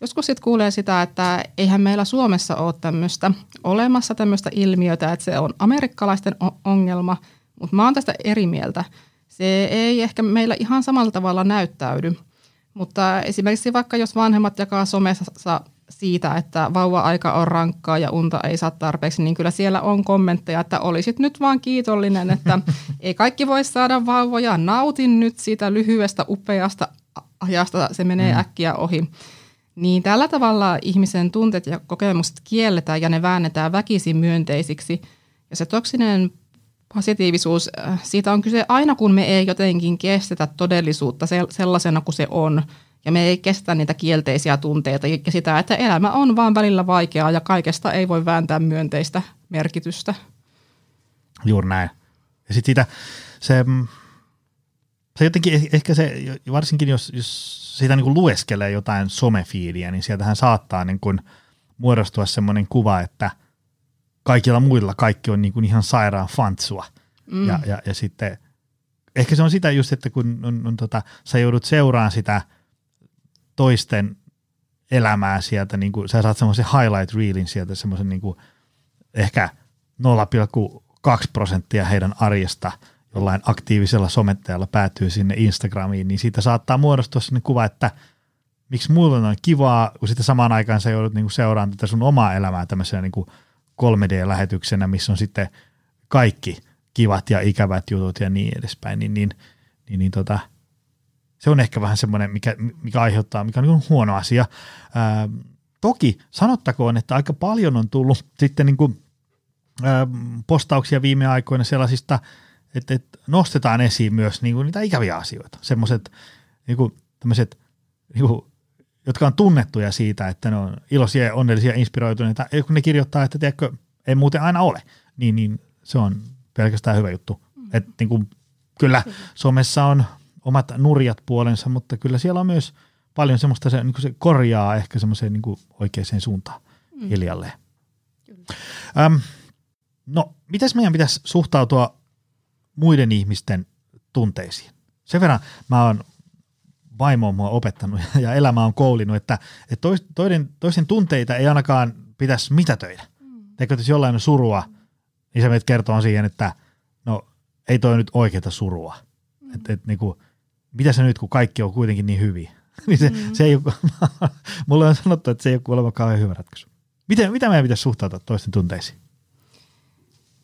[SPEAKER 3] Joskus sitten kuulee sitä, että eihän meillä Suomessa ole tämmöistä olemassa tämmöistä ilmiötä, että se on amerikkalaisten ongelma, mutta mä oon tästä eri mieltä. Se ei ehkä meillä ihan samalla tavalla näyttäydy, mutta esimerkiksi vaikka jos vanhemmat jakaa somessa siitä, että vauva-aika on rankkaa ja unta ei saa tarpeeksi, niin kyllä siellä on kommentteja, että olisit nyt vaan kiitollinen, että ei kaikki voi saada vauvoja, nautin nyt siitä lyhyestä upeasta ajasta, se menee mm. äkkiä ohi. Niin tällä tavalla ihmisen tunteet ja kokemukset kielletään ja ne väännetään väkisin myönteisiksi. Ja se toksinen positiivisuus, äh, siitä on kyse aina kun me ei jotenkin kestetä todellisuutta sellaisena kuin se on. Ja me ei kestä niitä kielteisiä tunteita ja sitä, että elämä on vaan välillä vaikeaa ja kaikesta ei voi vääntää myönteistä merkitystä.
[SPEAKER 2] Juuri näin. Ja sitten siitä se, mm, se jotenkin eh, ehkä se, varsinkin jos, jos siitä niin kuin lueskelee jotain somefiidiä, niin sieltähän saattaa niin kuin muodostua semmoinen kuva, että kaikilla muilla kaikki on niin kuin ihan sairaan fantsua. Mm. Ja, ja, ja sitten ehkä se on sitä just, että kun on, on tota, sä joudut seuraamaan sitä toisten elämää sieltä, niin kuin, sä saat semmoisen highlight reelin sieltä, semmoisen niin kuin, ehkä 0,2 prosenttia heidän arjesta – jollain aktiivisella somettajalla päätyy sinne Instagramiin, niin siitä saattaa muodostua sinne kuva, että miksi muilla on kivaa, kun sitten samaan aikaan sä joudut niinku seuraamaan tätä sun omaa elämää tämmöisenä niinku 3D-lähetyksenä, missä on sitten kaikki kivat ja ikävät jutut ja niin edespäin, niin, niin, niin, niin tota, se on ehkä vähän semmoinen, mikä, mikä aiheuttaa, mikä on niin huono asia. Ää, toki sanottakoon, että aika paljon on tullut sitten niin kuin, ää, postauksia viime aikoina sellaisista – että, että nostetaan esiin myös niin kuin niitä ikäviä asioita. Semmoiset niin kuin, tämmöiset, niin kuin, jotka on tunnettuja siitä, että ne on iloisia, onnellisia, inspiroituneita. Ja kun ne kirjoittaa, että tiedätkö, ei muuten aina ole, niin, niin se on pelkästään hyvä juttu. Mm. Et, niin kuin, kyllä somessa on omat nurjat puolensa, mutta kyllä siellä on myös paljon semmoista, se, niin kuin se korjaa ehkä semmoiseen niin oikeaan suuntaan mm. hiljalleen. Öm, no, mitäs meidän pitäisi suhtautua muiden ihmisten tunteisiin. Sen verran mä oon vaimo on mua opettanut ja elämä on koulinut, että, että toisen, toisen tunteita ei ainakaan pitäisi mitätöidä. Mm. Teikö, jos jollain on surua, niin sä menet kertoa siihen, että no ei toi nyt oikeata surua. Mm. Että et, niinku, mitä se nyt, kun kaikki on kuitenkin niin hyviä. niin se, mm. se ei ole, mulle on sanottu, että se ei ole kuulemma kauhean hyvä ratkaisu. Miten, mitä meidän pitäisi suhtautua toisten tunteisiin?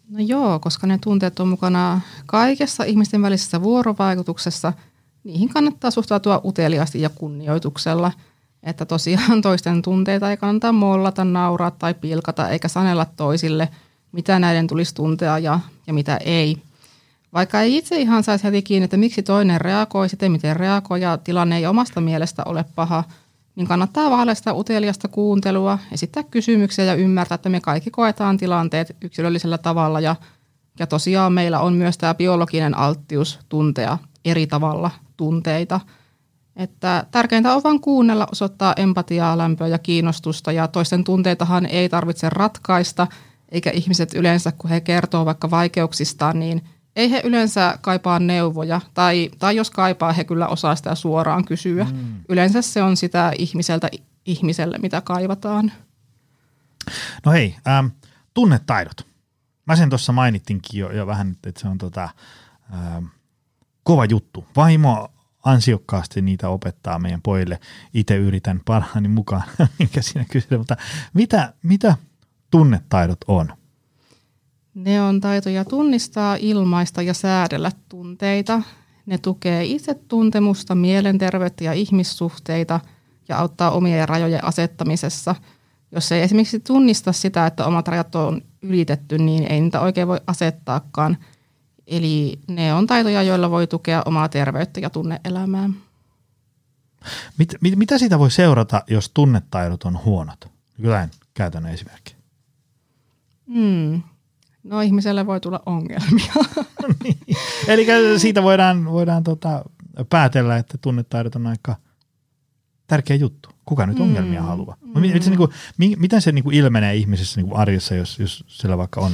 [SPEAKER 3] No joo, koska ne tunteet on mukana kaikessa ihmisten välisessä vuorovaikutuksessa, niihin kannattaa suhtautua uteliaasti ja kunnioituksella. Että tosiaan toisten tunteita ei kannata mollata, nauraa tai pilkata eikä sanella toisille, mitä näiden tulisi tuntea ja, ja mitä ei. Vaikka ei itse ihan saisi heti kiinni, että miksi toinen reagoi, sitten miten reagoi ja tilanne ei omasta mielestä ole paha – niin kannattaa vaaleista sitä uteliasta kuuntelua, esittää kysymyksiä ja ymmärtää, että me kaikki koetaan tilanteet yksilöllisellä tavalla ja, ja tosiaan meillä on myös tämä biologinen alttius tuntea eri tavalla tunteita. Että tärkeintä on vain kuunnella, osoittaa empatiaa, lämpöä ja kiinnostusta ja toisten tunteitahan ei tarvitse ratkaista, eikä ihmiset yleensä, kun he kertoo vaikka vaikeuksistaan, niin – ei he yleensä kaipaa neuvoja, tai, tai jos kaipaa, he kyllä osaa sitä suoraan kysyä. Mm. Yleensä se on sitä ihmiseltä ihmiselle, mitä kaivataan.
[SPEAKER 2] No hei, ähm, tunnetaidot. Mä sen tuossa mainittinkin jo, jo vähän, että se on tota, ähm, kova juttu. Vaimo ansiokkaasti niitä opettaa meidän pojille. Itse yritän parhaani mukaan, minkä siinä kysyä, mutta mitä, mitä tunnetaidot on?
[SPEAKER 3] Ne on taitoja tunnistaa, ilmaista ja säädellä tunteita. Ne tukee itsetuntemusta, mielenterveyttä ja ihmissuhteita ja auttaa omien rajojen asettamisessa. Jos ei esimerkiksi tunnista sitä, että omat rajat on ylitetty, niin ei niitä oikein voi asettaakaan. Eli ne on taitoja, joilla voi tukea omaa terveyttä ja tunneelämää.
[SPEAKER 2] Mit, mit, mitä siitä voi seurata, jos tunnetaidot on huonot? Jotain käytännön esimerkki.
[SPEAKER 3] Hmm. No ihmiselle voi tulla ongelmia.
[SPEAKER 2] niin. Eli siitä voidaan, voidaan tota, päätellä, että tunnetaidot on aika tärkeä juttu. Kuka nyt ongelmia mm. haluaa? No, miten se, niin kuin, miten se niin kuin ilmenee ihmisessä niin kuin arjessa, jos, jos sillä vaikka on?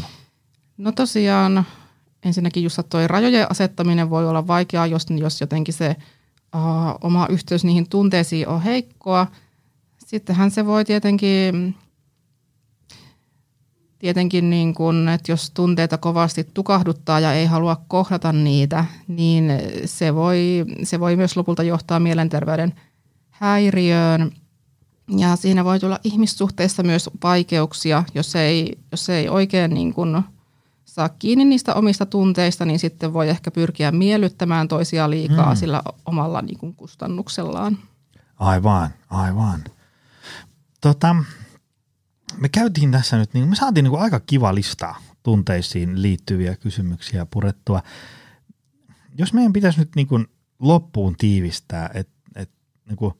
[SPEAKER 3] No tosiaan ensinnäkin just toi rajojen asettaminen voi olla vaikeaa, jos, jos jotenkin se uh, oma yhteys niihin tunteisiin on heikkoa. Sittenhän se voi tietenkin tietenkin, niin kun, että jos tunteita kovasti tukahduttaa ja ei halua kohdata niitä, niin se voi, se voi myös lopulta johtaa mielenterveyden häiriöön. Ja siinä voi tulla ihmissuhteissa myös vaikeuksia, jos ei, jos ei oikein niin kun saa kiinni niistä omista tunteista, niin sitten voi ehkä pyrkiä miellyttämään toisia liikaa mm. sillä omalla niin kun kustannuksellaan.
[SPEAKER 2] Aivan, aivan. Tota, me käytiin tässä nyt, niin me saatiin niin aika kiva lista tunteisiin liittyviä kysymyksiä purettua. Jos meidän pitäisi nyt niin kuin loppuun tiivistää, että et, niin kuin,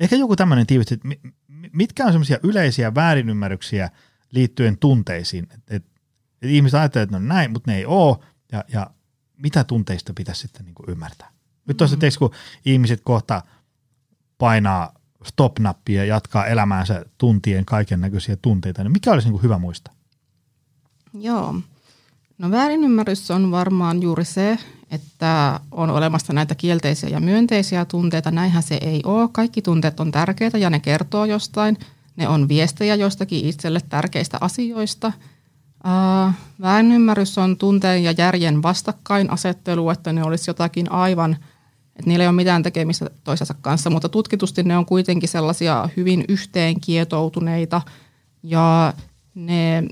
[SPEAKER 2] ehkä joku tämmöinen tiivistys, että mitkä on semmoisia yleisiä väärinymmärryksiä liittyen tunteisiin, että et, et ihmiset ajattelevat, että no näin, mutta ne ei ole, ja, ja mitä tunteista pitäisi sitten niin kuin ymmärtää. Nyt tuossa mm. kun ihmiset kohta painaa stop-nappia ja jatkaa elämäänsä tuntien kaiken näköisiä tunteita, niin mikä olisi niin kuin hyvä muistaa?
[SPEAKER 3] Joo. No väärinymmärrys on varmaan juuri se, että on olemassa näitä kielteisiä ja myönteisiä tunteita. Näinhän se ei ole. Kaikki tunteet on tärkeitä ja ne kertoo jostain. Ne on viestejä jostakin itselle tärkeistä asioista. Äh, väärinymmärrys on tunteen ja järjen vastakkainasettelu, että ne olisi jotakin aivan, että niillä ei ole mitään tekemistä toisensa kanssa, mutta tutkitusti ne on kuitenkin sellaisia hyvin yhteen kietoutuneita ja ne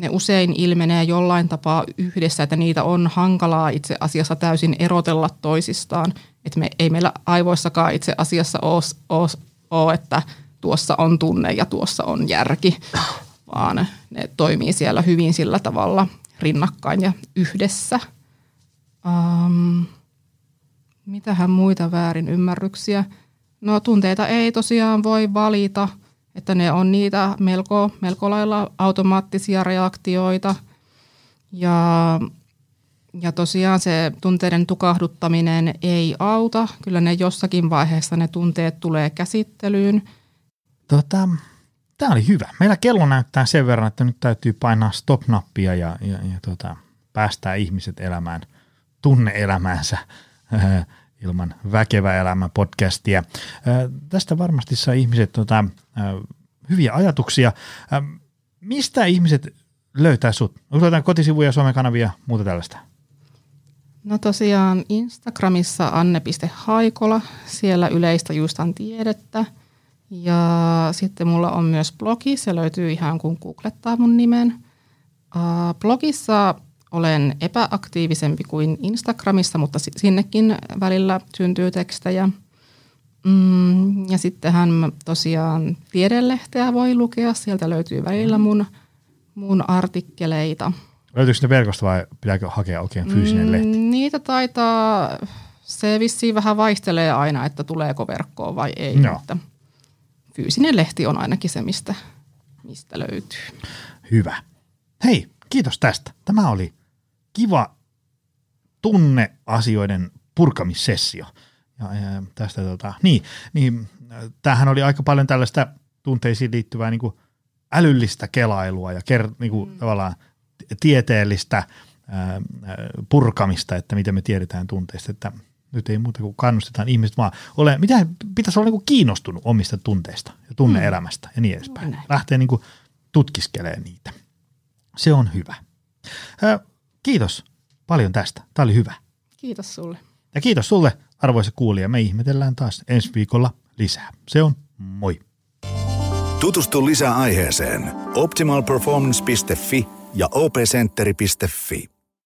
[SPEAKER 3] ne usein ilmenee jollain tapaa yhdessä, että niitä on hankalaa itse asiassa täysin erotella toisistaan. Että me, ei meillä aivoissakaan itse asiassa ole, että tuossa on tunne ja tuossa on järki, vaan ne toimii siellä hyvin sillä tavalla rinnakkain ja yhdessä. Um, mitähän muita väärin ymmärryksiä? No tunteita ei tosiaan voi valita – että ne on niitä melko, melko lailla automaattisia reaktioita. Ja, ja tosiaan se tunteiden tukahduttaminen ei auta. Kyllä ne jossakin vaiheessa ne tunteet tulee käsittelyyn.
[SPEAKER 2] Tota, tämä oli hyvä. Meillä kello näyttää sen verran, että nyt täytyy painaa stop-nappia ja, ja, ja tota, päästää ihmiset elämään tunneelämäänsä ilman Väkevä elämä podcastia. Tästä varmasti saa ihmiset tota, hyviä ajatuksia. Mistä ihmiset löytää sut? Jotain kotisivuja, Suomen kanavia, muuta tällaista?
[SPEAKER 3] No tosiaan Instagramissa anne.haikola, siellä yleistä juustan tiedettä. Ja sitten mulla on myös blogi, se löytyy ihan kun googlettaa mun nimen. Uh, blogissa olen epäaktiivisempi kuin Instagramissa, mutta sinnekin välillä syntyy tekstejä. Mm, ja sittenhän tosiaan tiedelehteä voi lukea, sieltä löytyy välillä mun, mun artikkeleita.
[SPEAKER 2] Löytyykö ne verkosta vai pitääkö hakea oikein fyysinen mm, lehti?
[SPEAKER 3] Niitä taitaa, se vissiin vähän vaihtelee aina, että tuleeko verkkoon vai ei. No. Mutta fyysinen lehti on ainakin se, mistä, mistä löytyy.
[SPEAKER 2] Hyvä. Hei, kiitos tästä. Tämä oli kiva tunneasioiden purkamissessio. Ja, ja tästä tota, niin, niin, tämähän oli aika paljon tällaista tunteisiin liittyvää niin kuin älyllistä kelailua ja ker, niin kuin, mm. tavallaan tieteellistä ää, purkamista, että miten me tiedetään tunteista, että nyt ei muuta kuin kannustetaan ihmiset vaan ole, mitä pitäisi olla niin kuin kiinnostunut omista tunteista ja tunneelämästä mm. ja niin edespäin. Lähtee niin kuin tutkiskelemaan niitä. Se on hyvä. Kiitos paljon tästä. Tämä oli hyvä.
[SPEAKER 3] Kiitos sulle.
[SPEAKER 2] Ja kiitos sulle, arvoisa kuulija. Me ihmetellään taas ensi viikolla lisää. Se on moi.
[SPEAKER 1] Tutustu lisää aiheeseen optimalperformance.fi ja opcenteri.fi.